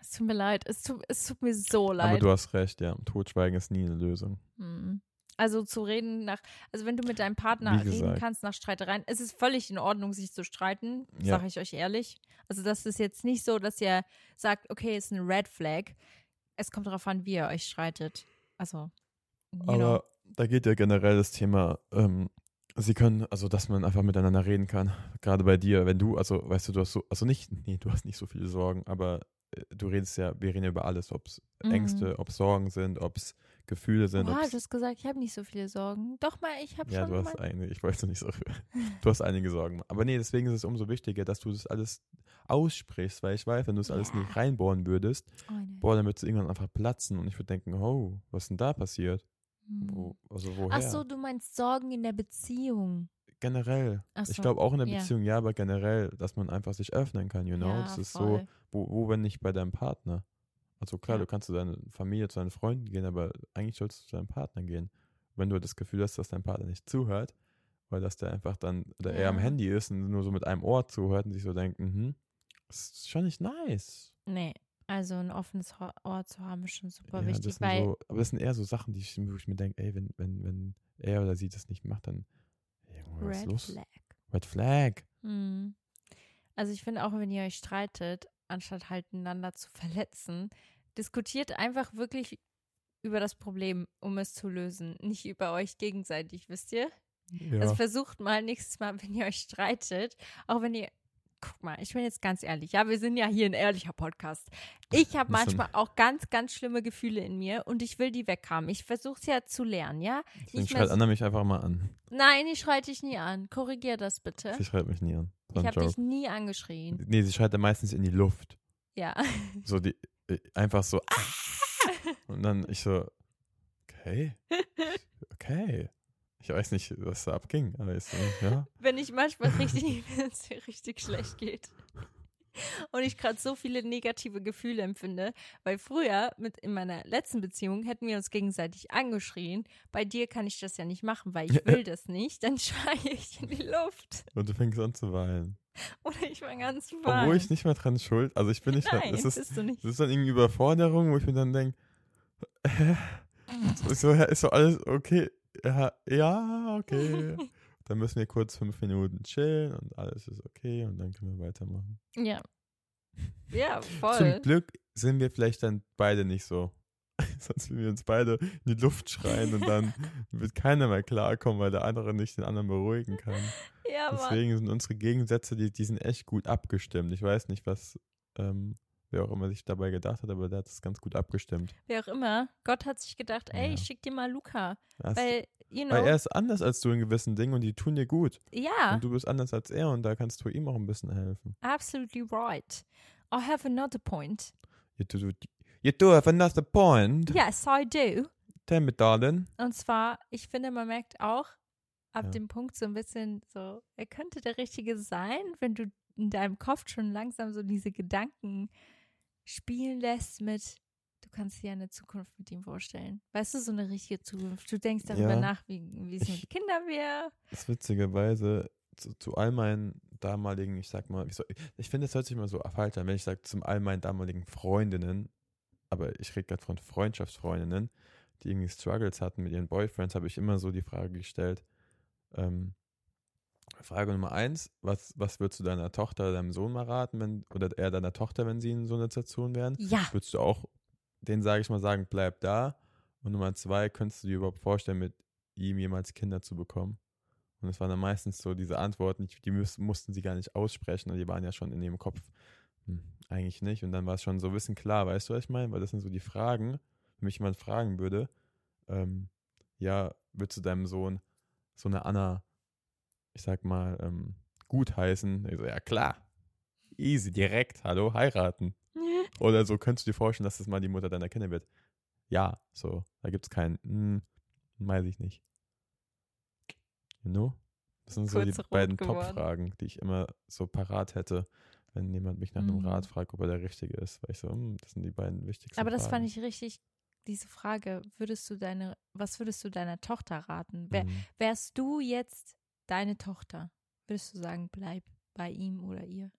es tut mir leid. Es tut, es tut mir so Aber leid. du hast recht, ja. Totschweigen ist nie eine Lösung. Hm. Also zu reden nach, also wenn du mit deinem Partner reden kannst nach Streitereien, es ist völlig in Ordnung, sich zu streiten, Ja. sage ich euch ehrlich. Also das ist jetzt nicht so, dass ihr sagt, okay, ist ein Red Flag. Es kommt darauf an, wie ihr euch streitet. Also, you know. Aber da geht ja generell das Thema, ähm, sie können, also dass man einfach miteinander reden kann. Gerade bei dir, wenn du, also weißt du, du hast so, also nicht, nee, du hast nicht so viele Sorgen, aber äh, du redest ja, wir reden ja über alles, ob es Mhm. Ängste, ob es Sorgen sind, ob es Gefühle sind. Ob's- du hast gesagt, ich habe nicht so viele Sorgen. Doch mal, ich habe ja, schon du mal. hast einige, ich weiß nicht so, du hast einige Sorgen. Aber nee, deswegen ist es umso wichtiger, dass du das alles aussprichst, weil ich weiß, wenn du es alles Ja. nicht reinbohren würdest, Oh, boah, dann wird es irgendwann einfach platzen und ich würde denken, oh, was ist denn da passiert? Hm. Wo, also woher? Ach so, du meinst Sorgen in der Beziehung. generell. Ach Ich so, glaube auch in der ja. Beziehung, ja, aber generell, dass man einfach sich öffnen kann, you know? ja, das ist so, voll. wo, wo wenn nicht bei deinem Partner? Also klar, Ja. du kannst zu deiner Familie, zu deinen Freunden gehen, aber eigentlich sollst du zu deinem Partner gehen. Wenn du das Gefühl hast, dass dein Partner nicht zuhört, weil dass der einfach dann, oder er am Ja. Handy ist und nur so mit einem Ohr zuhört und sich so denkt, mhm, das ist schon nicht nice. Nee, also ein offenes Ohr zu haben ist schon super Ja, wichtig, weil so, aber das sind eher so Sachen, die ich, wo ich mir denke, ey, wenn, wenn, wenn er oder sie das nicht macht, dann, ey, Junge, was ist Red? Flag. Red Flag. Hm. Also ich finde auch, wenn ihr euch streitet, anstatt halt einander zu verletzen, diskutiert einfach wirklich über das Problem, um es zu lösen, nicht über euch gegenseitig, wisst ihr? Ja. Also versucht mal nächstes Mal, wenn ihr euch streitet, auch wenn ihr, guck mal, ich bin jetzt ganz ehrlich, ja, wir sind ja hier ein ehrlicher Podcast. Ich habe manchmal auch ganz, ganz schlimme Gefühle in mir und ich will die weghaben. Ich versuche es ja zu lernen, ja? Deswegen mehr schreit Anna mich einfach mal an. Nein, ich schreie dich nie an. Korrigier das bitte. Sie schreit mich nie an. Ich habe dich nie angeschrien. Nee, sie schreit dann meistens in die Luft. Ja. So die, äh, einfach so. "Ah!" Und dann ich so, okay, okay. Ich weiß nicht, was da abging, aber ich so, ja. Wenn ich manchmal richtig, richtig schlecht geht. Und ich gerade so viele negative Gefühle empfinde, weil früher mit in meiner letzten Beziehung hätten wir uns gegenseitig angeschrien. Bei dir kann ich das ja nicht machen, weil ich will das nicht. Dann schreie ich in die Luft. Und du fängst an zu weinen. Oder ich fange an zu weinen. Obwohl ich nicht mehr dran schuld, also ich bin nicht Nein, es ist, bist du nicht. es ist dann irgendwie Überforderung, wo ich mir dann denke, hä? So, ist ist so alles okay? Ja, ja, okay. dann müssen wir kurz fünf Minuten chillen und alles ist okay und dann können wir weitermachen. Ja. Ja, voll. Zum Glück sind wir vielleicht dann beide nicht so. Sonst würden wir uns beide in die Luft schreien und dann wird keiner mehr klarkommen, weil der andere nicht den anderen beruhigen kann. ja, Mann. Deswegen sind unsere Gegensätze, die, die sind echt gut abgestimmt. Ich weiß nicht, was ähm, wer auch immer sich dabei gedacht hat, aber der hat es ganz gut abgestimmt. Wer auch immer. Gott hat sich gedacht, ey, Ja. ich schick dir mal Luca. Das, Weil you know, Weil er ist anders als du in gewissen Dingen und die tun dir gut. ja, Und du bist anders als er und da kannst du ihm auch ein bisschen helfen. absolutely right. I have another point. You do, you do have another point. Yes, I do. Tell me, darling. Und zwar, ich finde, man merkt auch ab Ja. dem Punkt so ein bisschen so, er könnte der Richtige sein, wenn du in deinem Kopf schon langsam so diese Gedanken spielen lässt mit, du kannst dir eine Zukunft mit ihm vorstellen. Weißt du, so eine richtige Zukunft. Du denkst darüber Ja. nach, wie, wie es mit Kindern wäre. Das ist witzigerweise zu, zu all meinen damaligen, ich sag mal, ich, so, ich finde, es hört sich immer so falsch an, wenn ich sage, zu all meinen damaligen Freundinnen, aber ich rede gerade von Freundschaftsfreundinnen, die irgendwie Struggles hatten mit ihren Boyfriends, habe ich immer so die Frage gestellt, ähm, Frage Nummer eins, was, was würdest du deiner Tochter oder deinem Sohn mal raten, wenn, oder eher deiner Tochter, wenn sie in so einer Situation wären? Ja. Würdest du auch, den sage ich mal, sagen, bleib da? Und Nummer zwei, könntest du dir überhaupt vorstellen, mit ihm jemals Kinder zu bekommen? Und es waren dann meistens so diese Antworten, die, die müß, mussten sie gar nicht aussprechen und die waren ja schon in ihrem Kopf, hm, eigentlich nicht. Und dann war es schon so ein bisschen klar, weißt du, was ich meine? Weil das sind so die Fragen, wenn mich jemand fragen würde, ähm, ja, würdest du deinem Sohn so eine Anna, ich sag mal, ähm, gutheißen? Ich so, ja klar, easy, direkt, hallo, heiraten. Oder so könntest du dir vorstellen, dass das mal die Mutter deiner Kinder wird? Ja, so. Da gibt es keinen, hm, weiß ich nicht. You know? Das sind so die Kurz beiden. Top-Fragen, die ich immer so parat hätte, wenn jemand mich nach einem Mhm. Rat fragt, ob er der Richtige ist. Weil ich so, hm, das sind die beiden wichtigsten Aber das Fragen. fand ich richtig, diese Frage, würdest du deine, was würdest du deiner Tochter raten? Wär, Mhm. Wärst du jetzt deine Tochter, würdest du sagen, bleib bei ihm oder ihr?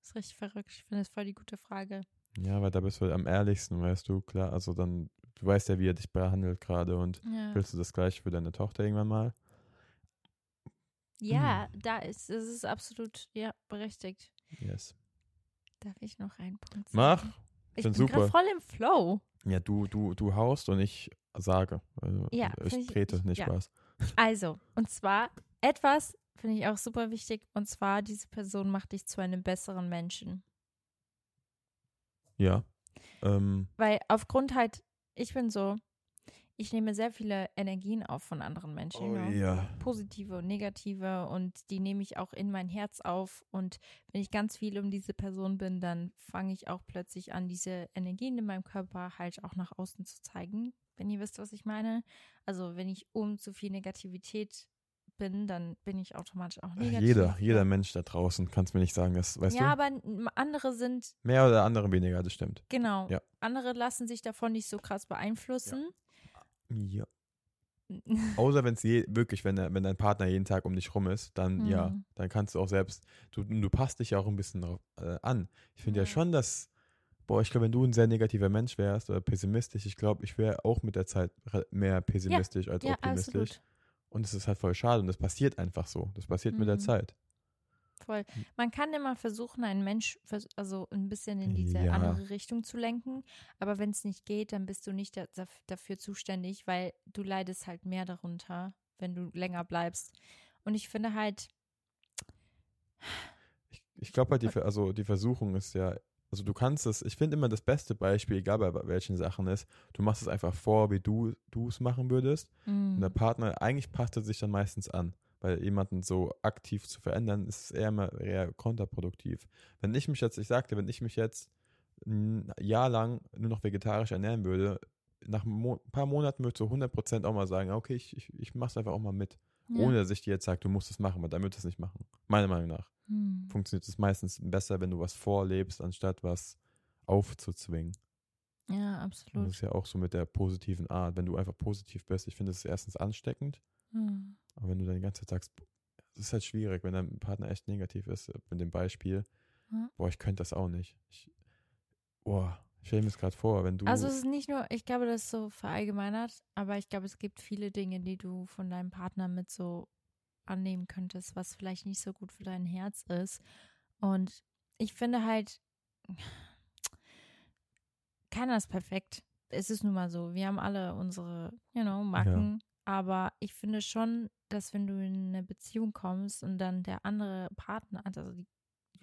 Das ist richtig verrückt. Ich finde das voll die gute Frage. Ja, weil da bist du am ehrlichsten, weißt du, klar. Also dann, du weißt ja, wie er dich behandelt gerade und Ja, willst du das gleiche für deine Tochter irgendwann mal? ja da ist, es ist absolut, ja, berechtigt. Yes. Darf ich noch einen Punkt sagen? Mach. Ich find bin super. voll im Flow. Ja, du, du, du haust und ich sage. Also Ja, ich find ich- trete, nicht ja. Spaß. Also, und zwar etwas finde ich auch super wichtig, und zwar diese Person macht dich zu einem besseren Menschen. Ja. Ähm, Weil aufgrund halt, ich bin so, ich nehme sehr viele Energien auf von anderen Menschen. oh, know? ja. Positive und negative und die nehme ich auch in mein Herz auf. Und wenn ich ganz viel um diese Person bin, dann fange ich auch plötzlich an, diese Energien in meinem Körper halt auch nach außen zu zeigen, wenn ihr wisst, was ich meine. Also wenn ich um zu viel Negativität bin, dann bin ich automatisch auch negativ. Jeder, jeder Mensch da draußen, kannst mir nicht sagen, das, weißt ja, du? aber n- andere sind, Mehr oder andere weniger, das stimmt. genau, Ja. andere lassen sich davon nicht so krass beeinflussen. Ja. Außer wenn es wirklich, wenn, wenn dein Partner jeden Tag um dich rum ist, dann ja, Mhm. dann kannst du auch selbst, du, du passt dich ja auch ein bisschen drauf, äh, an. Ich finde ja. Ja. schon, dass, boah, ich glaube, wenn du ein sehr negativer Mensch wärst oder pessimistisch, ich glaube, ich wäre auch mit der Zeit mehr pessimistisch als ja, optimistisch. absolut. Und es ist halt voll schade und das passiert einfach so. Das passiert mit der Mhm. Zeit. Voll. Man kann immer versuchen, einen Mensch also ein bisschen in diese Ja. andere Richtung zu lenken. Aber wenn es nicht geht, dann bist du nicht da, daf- dafür zuständig, weil du leidest halt mehr darunter, wenn du länger bleibst. Und ich finde halt, Ich, ich glaube halt, die, Ver- also die Versuchung ist ja, also du kannst es, ich finde immer das beste Beispiel, egal bei welchen Sachen ist, du machst es einfach vor, wie du es machen würdest. Und der mh, Partner, eigentlich passt er sich dann meistens an. Weil jemanden so aktiv zu verändern, ist eher immer eher kontraproduktiv. Wenn ich mich jetzt, ich sagte, wenn ich mich jetzt ein Jahr lang nur noch vegetarisch ernähren würde, nach ein paar Monaten würde so 100% auch mal sagen, okay, ich, ich, ich mach's einfach auch mal mit. Ja. Ohne dass ich dir jetzt sage, du musst es machen, weil dann wird es nicht machen. Meiner Meinung nach. Hm. Funktioniert es meistens besser, wenn du was vorlebst, anstatt was aufzuzwingen. Ja, Und das absolut. ist ja auch so mit der positiven Art. Wenn du einfach positiv bist, ich finde es erstens ansteckend, Hm. aber wenn du dann die ganze Zeit sagst, es ist halt schwierig, wenn dein Partner echt negativ ist, äh, mit dem Beispiel, Ja. boah, ich könnte das auch nicht. Ich, boah, ich stelle mir das gerade vor, wenn du. Also es ist nicht nur, ich glaube, das ist so verallgemeinert, aber ich glaube, es gibt viele Dinge, die du von deinem Partner mit so annehmen könntest, was vielleicht nicht so gut für dein Herz ist. Und ich finde halt, keiner ist perfekt. Es ist nun mal so. Wir haben alle unsere, you know, Macken. Aber ich finde schon, dass wenn du in eine Beziehung kommst und dann der andere Partner, also die,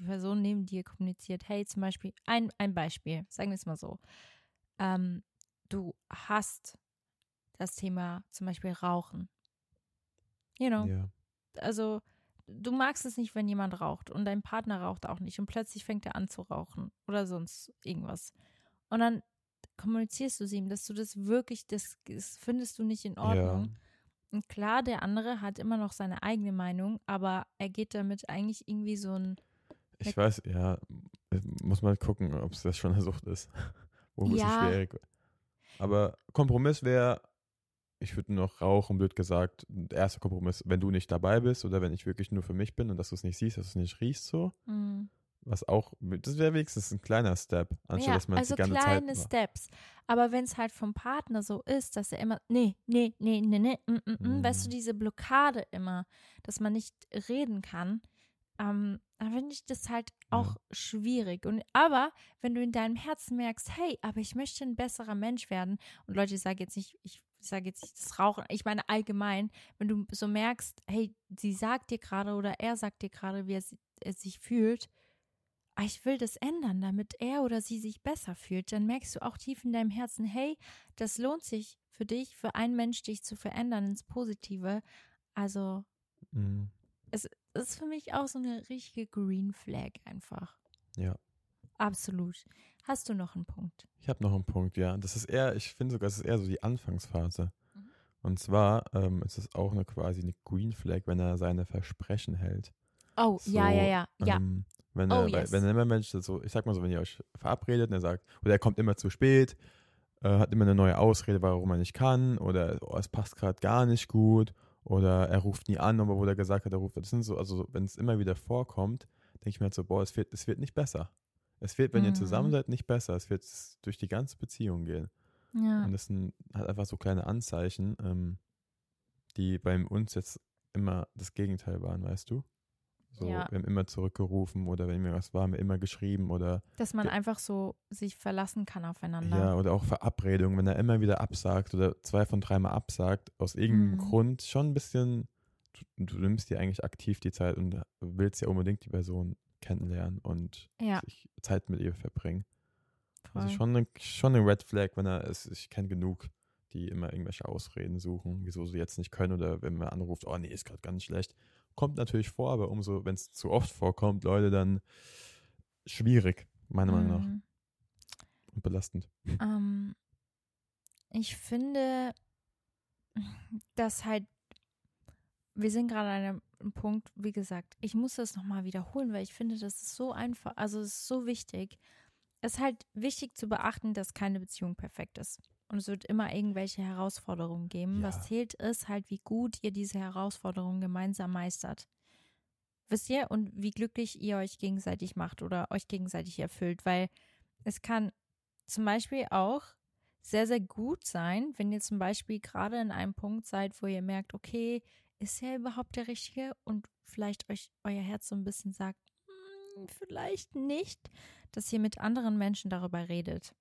die Person neben dir kommuniziert, hey, zum Beispiel, ein, ein Beispiel, sagen wir es mal so. Ähm, du hast das Thema zum Beispiel Rauchen. You know? Ja. Also, du magst es nicht, wenn jemand raucht und dein Partner raucht auch nicht und plötzlich fängt er an zu rauchen oder sonst irgendwas. Und dann kommunizierst du es ihm, dass du das wirklich, das, das findest du nicht in Ordnung. Ja. Und klar, der andere hat immer noch seine eigene Meinung, aber er geht damit eigentlich irgendwie so ein. Ich weiß, ja, muss mal gucken, ob es das schon eine Sucht ist. Wo ein Ja. schwierig. Aber Kompromiss wäre, ich würde noch rauchen, blöd gesagt. Der erste Kompromiss, wenn du nicht dabei bist oder wenn ich wirklich nur für mich bin und dass du es nicht siehst, dass du es nicht riechst, so. Mm. Was auch, das wäre wenigstens ein kleiner Step, anstatt ja, dass man also die ganze kleine Zeit macht. Steps. Aber wenn es halt vom Partner so ist, dass er immer, nee, nee, nee, nee, nee, mm, mm, mm, weißt du, Mhm. diese Blockade immer, dass man nicht reden kann, ähm, dann finde ich das halt auch schwierig. Und aber wenn du in deinem Herzen merkst, hey, aber ich möchte ein besserer Mensch werden, und Leute, ich sage jetzt nicht, ich sage jetzt nicht das Rauchen, ich meine allgemein, wenn du so merkst, hey, sie sagt dir gerade oder er sagt dir gerade, wie er, er sich fühlt, ah, ich will das ändern, damit er oder sie sich besser fühlt, dann merkst du auch tief in deinem Herzen, hey, das lohnt sich für dich, für einen Mensch dich zu verändern ins Positive. Also, Mhm. das ist für mich auch so eine richtige Green Flag einfach. Ja. Absolut. Hast du noch einen Punkt? Ich habe noch einen Punkt, ja. Das ist eher, ich finde sogar, es ist eher so die Anfangsphase. Mhm. Und zwar ähm, ist es auch eine quasi eine Green Flag, wenn er seine Versprechen hält. Oh, ja, So, ja, ja, ja. Ähm, wenn, Oh, er, yes. wenn immer Mensch so, ich sag mal so, wenn ihr euch verabredet und er sagt, oder er kommt immer zu spät, äh, hat immer eine neue Ausrede, warum er nicht kann, oder oh, es passt gerade gar nicht gut, oder er ruft nie an, obwohl er gesagt hat, er ruft. Das sind so, also wenn es immer wieder vorkommt, denke ich mir halt so, boah, es wird, es wird nicht besser. Es wird, wenn ihr Mhm. zusammen seid, nicht besser. Es wird durch die ganze Beziehung gehen. ja. Und das sind halt einfach so kleine Anzeichen, ähm, die bei uns jetzt immer das Gegenteil waren, weißt du? So, Ja. wir haben immer zurückgerufen oder wenn mir was war, haben wir immer geschrieben oder Dass man einfach so sich verlassen kann aufeinander. ja, oder auch Verabredungen, wenn er immer wieder absagt oder zwei von dreimal absagt, aus irgendeinem Mhm. Grund schon ein bisschen, du, du nimmst dir eigentlich aktiv die Zeit und willst ja unbedingt die Person kennenlernen und Ja, sich Zeit mit ihr verbringen. voll. Also schon eine, schon eine Red Flag, wenn er es, ich kenne genug, die immer irgendwelche Ausreden suchen, wieso sie jetzt nicht können oder wenn man anruft, oh nee, ist gerade ganz schlecht. Kommt natürlich vor, aber umso, wenn es zu oft vorkommt, Leute, dann schwierig, meiner Meinung nach. Mhm. Und belastend. Ähm, ich finde, dass halt, wir sind gerade an einem Punkt, wie gesagt, ich muss das nochmal wiederholen, weil ich finde, das ist so einfach, also es ist so wichtig. Es ist halt wichtig zu beachten, dass keine Beziehung perfekt ist. Und es wird immer irgendwelche Herausforderungen geben. Ja. Was zählt ist halt, wie gut ihr diese Herausforderungen gemeinsam meistert. Wisst ihr? Und wie glücklich ihr euch gegenseitig macht oder euch gegenseitig erfüllt. Weil es kann zum Beispiel auch sehr, sehr gut sein, wenn ihr zum Beispiel gerade in einem Punkt seid, wo ihr merkt, okay, ist er überhaupt der Richtige? Und vielleicht euch euer Herz so ein bisschen sagt, "Hm, vielleicht nicht, dass ihr mit anderen Menschen darüber redet.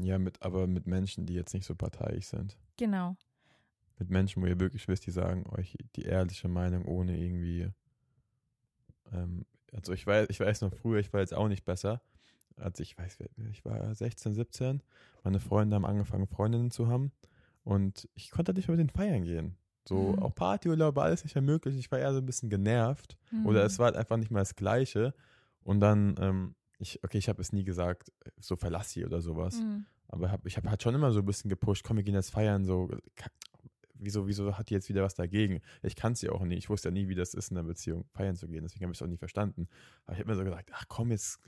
Ja, mit, aber mit Menschen, die jetzt nicht so parteiisch sind. Genau. Mit Menschen, wo ihr wirklich wisst, die sagen euch die ehrliche Meinung, ohne irgendwie. Ähm, also ich weiß, ich weiß noch früher, ich war jetzt auch nicht besser. Also ich weiß, ich war 16, 17. Meine Freunde haben angefangen, Freundinnen zu haben. Und ich konnte nicht mehr mit den feiern gehen. So, Mhm. auch Partyurlaub, alles nicht mehr möglich. Ich war eher so ein bisschen genervt. Oder Mhm. es war halt einfach nicht mehr das Gleiche. Und dann, ähm, ich, okay, ich habe es nie gesagt, so verlass sie oder sowas. Mhm. Aber hab, ich habe halt schon immer so ein bisschen gepusht, komm, wir gehen jetzt feiern, so, wieso, wieso hat die jetzt wieder was dagegen? Ich kann es ja auch nie, ich wusste ja nie, wie das ist, in einer Beziehung feiern zu gehen, deswegen habe ich es auch nie verstanden. Aber ich habe mir so gesagt, ach komm, jetzt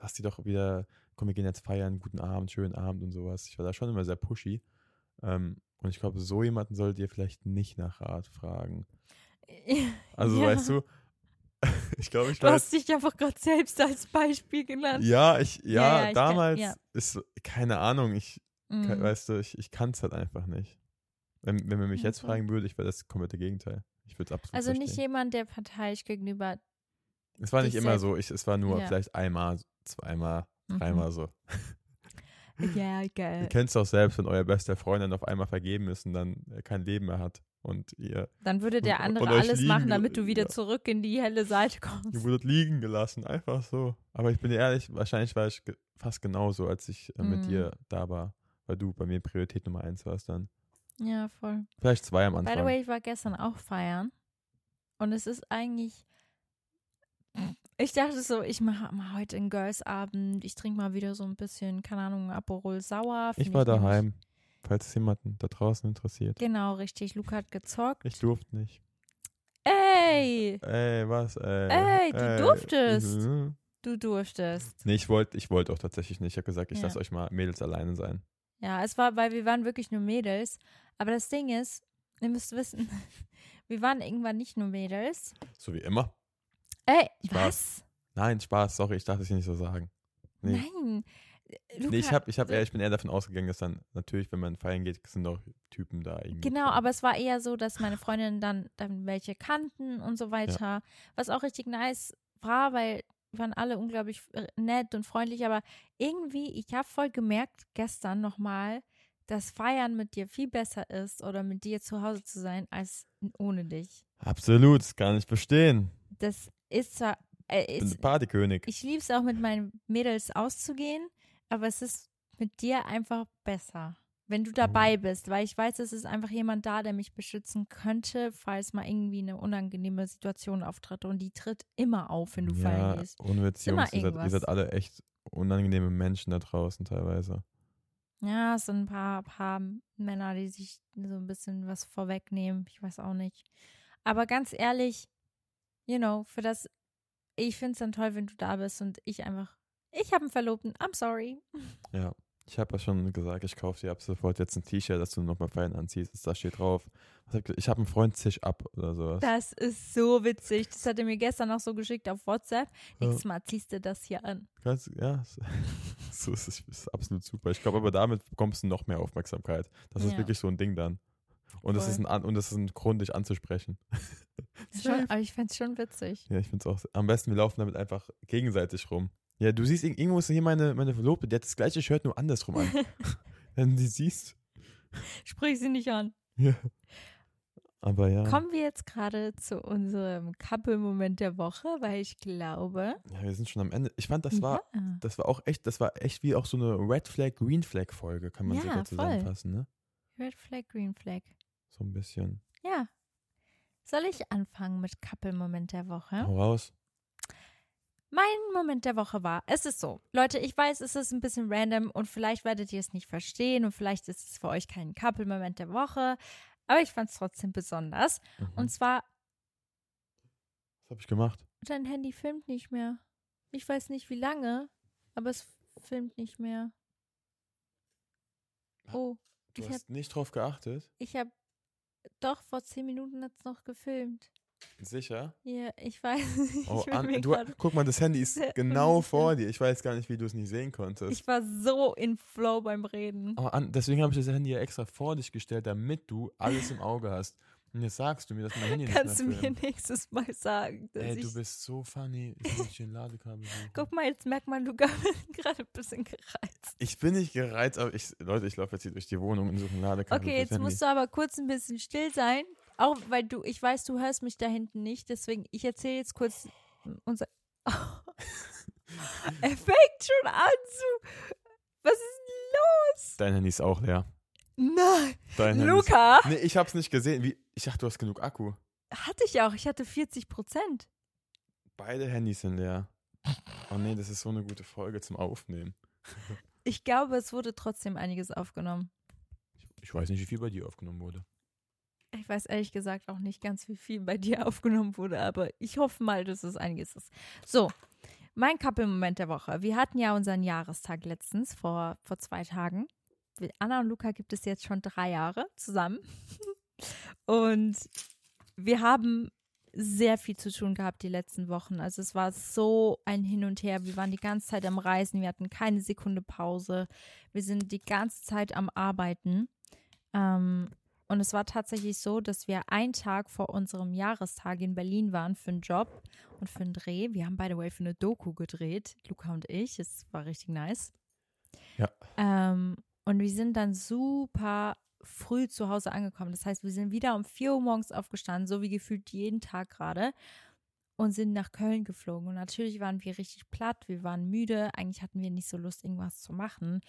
lass die doch wieder, komm, wir gehen jetzt feiern, guten Abend, schönen Abend und sowas. Ich war da schon immer sehr pushy. Ähm, und ich glaube, so jemanden solltet ihr vielleicht nicht nach Rat fragen. Also, Ja. weißt du, ich glaube, ich Du hast dich einfach gerade selbst als Beispiel genannt. ja, ich, ja, Ja, ja, ich kann- damals ja. ist, keine Ahnung, ich, Mhm. Ke- Weißt du, ich, ich kann es halt einfach nicht. Wenn, wenn man mich jetzt fragen würde, ich wäre das komplette Gegenteil. Ich würde es absolut Also nicht verstehen. jemand, der parteiisch gegenüber. Es war nicht immer so, ich, es war nur vielleicht einmal, zweimal, Mhm. dreimal so. Ja, Ihr geil. kennt es doch selbst, wenn euer bester Freund dann auf einmal vergeben ist und dann äh, kein Leben mehr hat. Und ihr, Dann würde der Und- andere und euch alles machen, damit du wieder ja. zurück in die helle Seite ihr kommst. wurdet liegen gelassen, einfach so. Aber ich bin ehrlich, wahrscheinlich war ich fast genauso, als ich äh, mit Mhm. dir da war, weil du bei mir Priorität Nummer eins warst dann. Ja, voll. Vielleicht zwei am By Anfang. the way, ich war gestern auch feiern. Und es ist eigentlich. Ich dachte so, ich mache mal heute einen Girls-Abend. Ich trinke mal wieder so ein bisschen, keine Ahnung, Aperol Sauer. Ich war nämlich- daheim, falls es jemanden da draußen interessiert. Genau, richtig. Luca hat gezockt. Ich durfte nicht. Ey, Ey, was, ey? Ey, du durftest. Mhm. du durftest. Nee, ich wollte ich wollt auch tatsächlich nicht. Ich habe gesagt, ich Ja. lasse euch mal Mädels alleine sein. Ja, es war, weil wir waren wirklich nur Mädels. Aber das Ding ist, ihr müsst wissen, wir waren irgendwann nicht nur Mädels. So wie immer. Ey, Spaß. was? Nein, Spaß, sorry, ich darf es nicht so sagen. Nee. Nein. Luca, Nee, ich, hab, ich, hab eher, ich bin eher davon ausgegangen, dass dann natürlich, wenn man feiern geht, sind auch Typen da irgendwie. Genau, aber es war eher so, dass meine Freundinnen dann, dann welche kannten und so weiter. Was auch richtig nice war, weil waren alle unglaublich äh, nett und freundlich, aber irgendwie, ich habe voll gemerkt gestern nochmal, dass Feiern mit dir viel besser ist oder mit dir zu Hause zu sein, als ohne dich. Absolut, das kann ich verstehen. Das ist zwar, äh, Ich bin Partykönig. ich liebe es auch mit meinen Mädels auszugehen, aber es ist mit dir einfach besser, wenn du dabei Mhm. bist, weil ich weiß, es ist einfach jemand da, der mich beschützen könnte, falls mal irgendwie eine unangenehme Situation auftritt. Und die tritt immer auf, wenn du ja, feiern gehst. ohne Witz, Jungs, ihr seid, ihr seid alle echt unangenehme Menschen da draußen teilweise. Ja, es sind ein paar, paar Männer, die sich so ein bisschen was vorwegnehmen. Ich weiß auch nicht. Aber ganz ehrlich, you know, für das, ich finde es dann toll, wenn du da bist und ich einfach, ich habe einen Verlobten, I'm sorry. Ja. Ich habe ja schon gesagt, ich kaufe dir ab sofort jetzt ein T-Shirt, das du noch mal feiern anziehst. Da steht drauf. Ich, habe einen Freund Zisch ab oder sowas. Das ist so witzig. Das hat er mir gestern noch so geschickt auf WhatsApp. Nächstes Mal ziehst du das hier an. Ja, so ist es ist absolut super. Ich glaube, aber damit bekommst du noch mehr Aufmerksamkeit. Das ist Ja. wirklich so ein Ding dann. Und das Voll. ist ein und ist ein Grund, dich anzusprechen. Schon, aber ich fände es schon witzig. Ja, ich finde es auch. Am besten, wir laufen damit einfach gegenseitig rum. Ja, du siehst, ir- irgendwo ist hier meine, meine Verlobte, die hat das gleiche Shirt nur andersrum an. Wenn du die siehst. Sprich sie nicht an. Ja. Aber ja. Kommen wir jetzt gerade zu unserem Couple-Moment der Woche, weil ich glaube. Ja, wir sind schon am Ende. Ich fand, das war, ja, das war auch echt, das war echt wie auch so eine Red Flag, Green Flag Folge, kann man Ja, sogar voll. zusammenfassen, ne? Red Flag, Green Flag. So ein bisschen. Ja. Soll ich anfangen mit Couple-Moment der Woche? Hau raus. Mein Moment der Woche war, es ist so, Leute, ich weiß, es ist ein bisschen random und vielleicht werdet ihr es nicht verstehen und vielleicht ist es für euch kein Couple-Moment der Woche, aber ich fand es trotzdem besonders. Mhm. Und zwar, Was habe ich gemacht? dein Handy filmt nicht mehr. Ich weiß nicht wie lange, aber es filmt nicht mehr. Oh, Du hast nicht drauf geachtet? ich habe, doch, vor zehn Minuten hat es noch gefilmt. Sicher? Ja, ich weiß nicht. Oh, ich bin an, mir du, guck mal, das Handy ist genau vor dir. Ich weiß gar nicht, wie du es nicht sehen konntest. ich war so in Flow beim Reden. Aber an, deswegen habe ich das Handy ja extra vor dich gestellt, damit du alles im Auge hast. Und jetzt sagst du mir, dass mein Handy Kannst du nicht mehr mir filmt. nächstes Mal sagen, dass Ey, du bist so funny. Ich muss hier ein Ladekabel suchen. Guck mal, jetzt merkt man, du bist gerade ein bisschen gereizt. Ich bin nicht gereizt, aber ich, Leute, ich laufe jetzt hier durch die Wohnung und suche ein Ladekabel. Okay, jetzt musst du aber kurz ein bisschen still sein. Auch weil du, ich weiß, du hörst mich da hinten nicht, deswegen, ich erzähle jetzt kurz unser. er fängt schon an zu. Was ist denn Dein Handy ist auch leer. los? Nein. Dein Luca! Ist, nee, ich hab's nicht gesehen. Wie, ich dachte, du hast genug Akku. Hatte ich auch, ich hatte 40 Prozent. Beide Handys sind leer. Oh nee, das ist so eine gute Folge zum Aufnehmen. Ich glaube, es wurde trotzdem einiges aufgenommen. Ich weiß nicht, wie viel bei dir aufgenommen wurde. Ich weiß ehrlich gesagt auch nicht ganz, wie viel bei dir aufgenommen wurde, aber ich hoffe mal, dass es einiges ist. So, mein Couple-Moment der Woche. Wir hatten ja unseren Jahrestag letztens, vor, vor zwei Tagen. Wir- Anna und Luca gibt es jetzt schon drei Jahre zusammen. Und wir haben sehr viel zu tun gehabt die letzten Wochen. Also es war so ein Hin und Her. Wir waren die ganze Zeit am Reisen, wir hatten keine Sekunde Pause. Wir sind die ganze Zeit am Arbeiten. Ähm, und es war tatsächlich so, dass wir einen Tag vor unserem Jahrestag in Berlin waren für einen Job und für einen Dreh. Wir haben, by the way, für eine Doku gedreht, Luca und ich. Es war richtig nice. Ja. Ähm, und wir sind dann super früh zu Hause angekommen. Das heißt, wir sind wieder um 4 Uhr morgens aufgestanden, so wie gefühlt jeden Tag gerade, und sind nach Köln geflogen. Und natürlich waren wir richtig platt, wir waren müde. Eigentlich hatten wir nicht so Lust, irgendwas zu machen.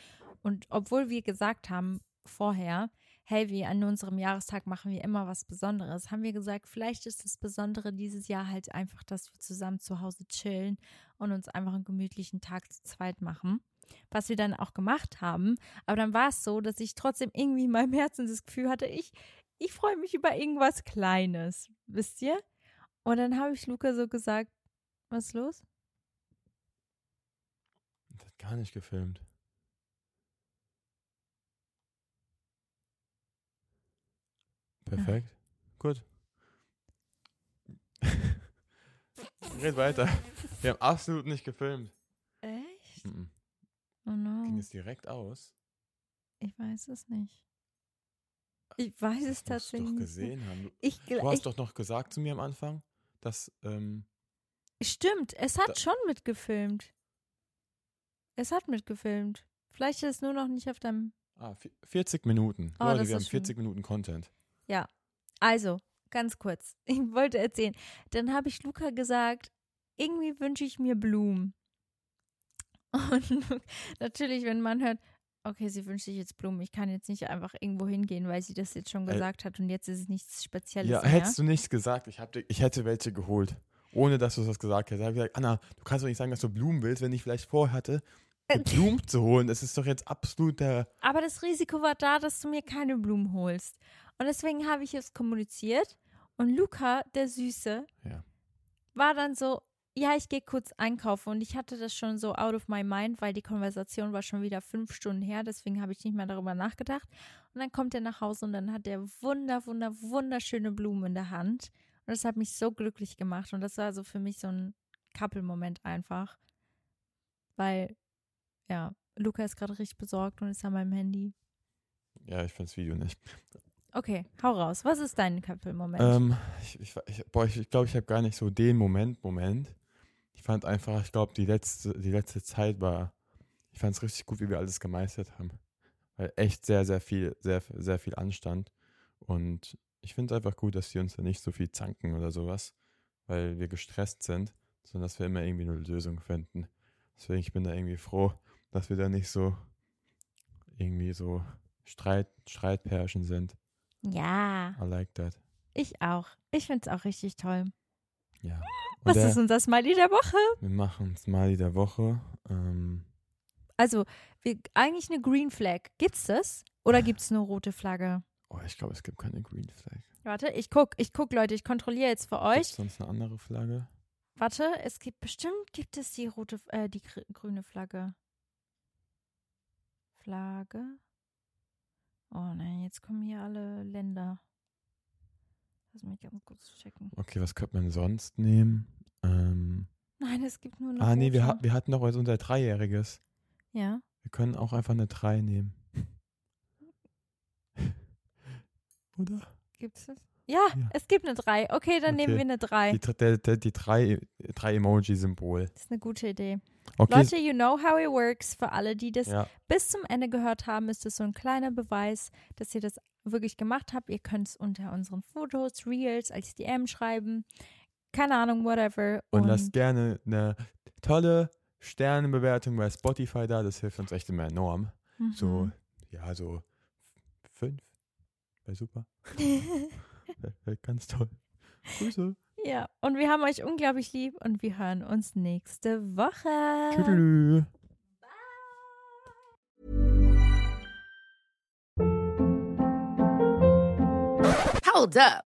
Und obwohl wir gesagt haben vorher, hey, wie an unserem Jahrestag machen wir immer was Besonderes, haben wir gesagt, vielleicht ist das Besondere dieses Jahr halt einfach, dass wir zusammen zu Hause chillen und uns einfach einen gemütlichen Tag zu zweit machen. Was wir dann auch gemacht haben. Aber dann war es so, dass ich trotzdem irgendwie in meinem Herzen das Gefühl hatte, ich, ich freue mich über irgendwas Kleines. Wisst ihr? Und dann habe ich Luca so gesagt, was ist los? Das hat gar nicht gefilmt. Perfekt. Gut. Red weiter. Wir haben absolut nicht gefilmt. Echt? Mhm. Oh no. Ging es direkt aus? Ich weiß es nicht. Ich weiß es Das du tatsächlich doch nicht. gesehen haben. Du, Ich, du hast ich, doch noch gesagt zu mir am Anfang, dass ähm, stimmt, es hat Da- schon mitgefilmt. Es hat mitgefilmt. Vielleicht ist es nur noch nicht auf deinem. ah, vi- 40 Minuten. Oh, Leute, das wir haben ist schön. 40 Minuten Content. Also, ganz kurz. Ich wollte erzählen. Dann habe ich Luca gesagt, irgendwie wünsche ich mir Blumen. Und natürlich, wenn man hört, okay, sie wünscht sich jetzt Blumen, ich kann jetzt nicht einfach irgendwo hingehen, weil sie das jetzt schon Ey. gesagt hat und jetzt ist es nichts Spezielles Ja, mehr. hättest du nichts gesagt, ich, hab ich hätte welche geholt. Ohne dass du das gesagt hättest. Da hab ich gesagt, Anna, du kannst doch nicht sagen, dass du Blumen willst, wenn ich vielleicht vorhatte, Äh, mir Blumen zu holen. Das ist doch jetzt absolut der. Aber das Risiko war da, dass du mir keine Blumen holst. Und deswegen habe ich es kommuniziert. Und Luca, der Süße, Ja. war dann so, ja, ich gehe kurz einkaufen. Und ich hatte das schon so out of my mind, weil die Konversation war schon wieder fünf Stunden her. Deswegen habe ich nicht mehr darüber nachgedacht. Und dann kommt er nach Hause und dann hat er wunder, wunder, wunderschöne Blumen in der Hand. Und das hat mich so glücklich gemacht. Und das war so für mich so ein Couple-Moment einfach. Weil, ja, Luca ist gerade richtig besorgt und ist an meinem Handy. Ja, ich find's Video nicht. Okay, hau raus. Was ist dein Couple-Moment? Ähm, ich ich, ich, boah, ich, ich glaube, ich habe gar nicht so den Moment, Moment. Ich fand einfach, ich glaube, die letzte, die letzte Zeit war, ich fand es richtig gut, wie wir alles gemeistert haben. Weil echt sehr, sehr viel, sehr, sehr viel anstand. Und ich finde es einfach gut, dass wir uns da nicht so viel zanken oder sowas, weil wir gestresst sind, sondern dass wir immer irgendwie eine Lösung finden. Deswegen, ich bin da irgendwie froh, dass wir da nicht so irgendwie so Streit, Streitpärchen sind. ja, I like that. ich auch. Ich finde es auch richtig toll. Ja. Und Was der- ist unser Smiley der Woche? Wir machen Smiley der Woche. Ähm, Also, wir, eigentlich eine Green Flag. Gibt's das? Oder gibt's nur rote Flagge? oh, ich glaube, es gibt keine Green Flag. Warte, ich guck, ich guck, Leute, ich kontrolliere jetzt für Gibt euch. sonst eine andere Flagge? Warte, es gibt bestimmt gibt es die rote, äh, die gr grüne Flagge. Flagge. Oh nein, jetzt kommen hier alle Länder. Lass mich ganz kurz checken. Okay, was könnte man sonst nehmen? Ähm, Nein, es gibt nur eine ah, nee, wir, ha wir hatten doch jetzt unser Dreijähriges. Ja. Wir können auch einfach eine 3 nehmen. Oder? Gibt's das? Ja, Ja. es gibt eine 3. Okay, dann nehmen Okay. wir eine 3. Die, der, der, die drei, drei Emoji-Symbol. Das ist eine gute Idee. Okay. Leute, you know how it works. Für alle, die das ja, bis zum Ende gehört haben, ist es so ein kleiner Beweis, dass ihr das wirklich gemacht habt. Ihr könnt es unter unseren Fotos, Reels, als DM schreiben. Keine Ahnung, whatever. und lasst gerne eine tolle Sternenbewertung bei Spotify da. Das hilft uns echt immer enorm. mhm. So, ja, so fünf. Wäre super. Wär, wär ganz toll. Grüße. Ja, und wir haben euch unglaublich lieb und wir hören uns nächste Woche. Tschüss. Hold up.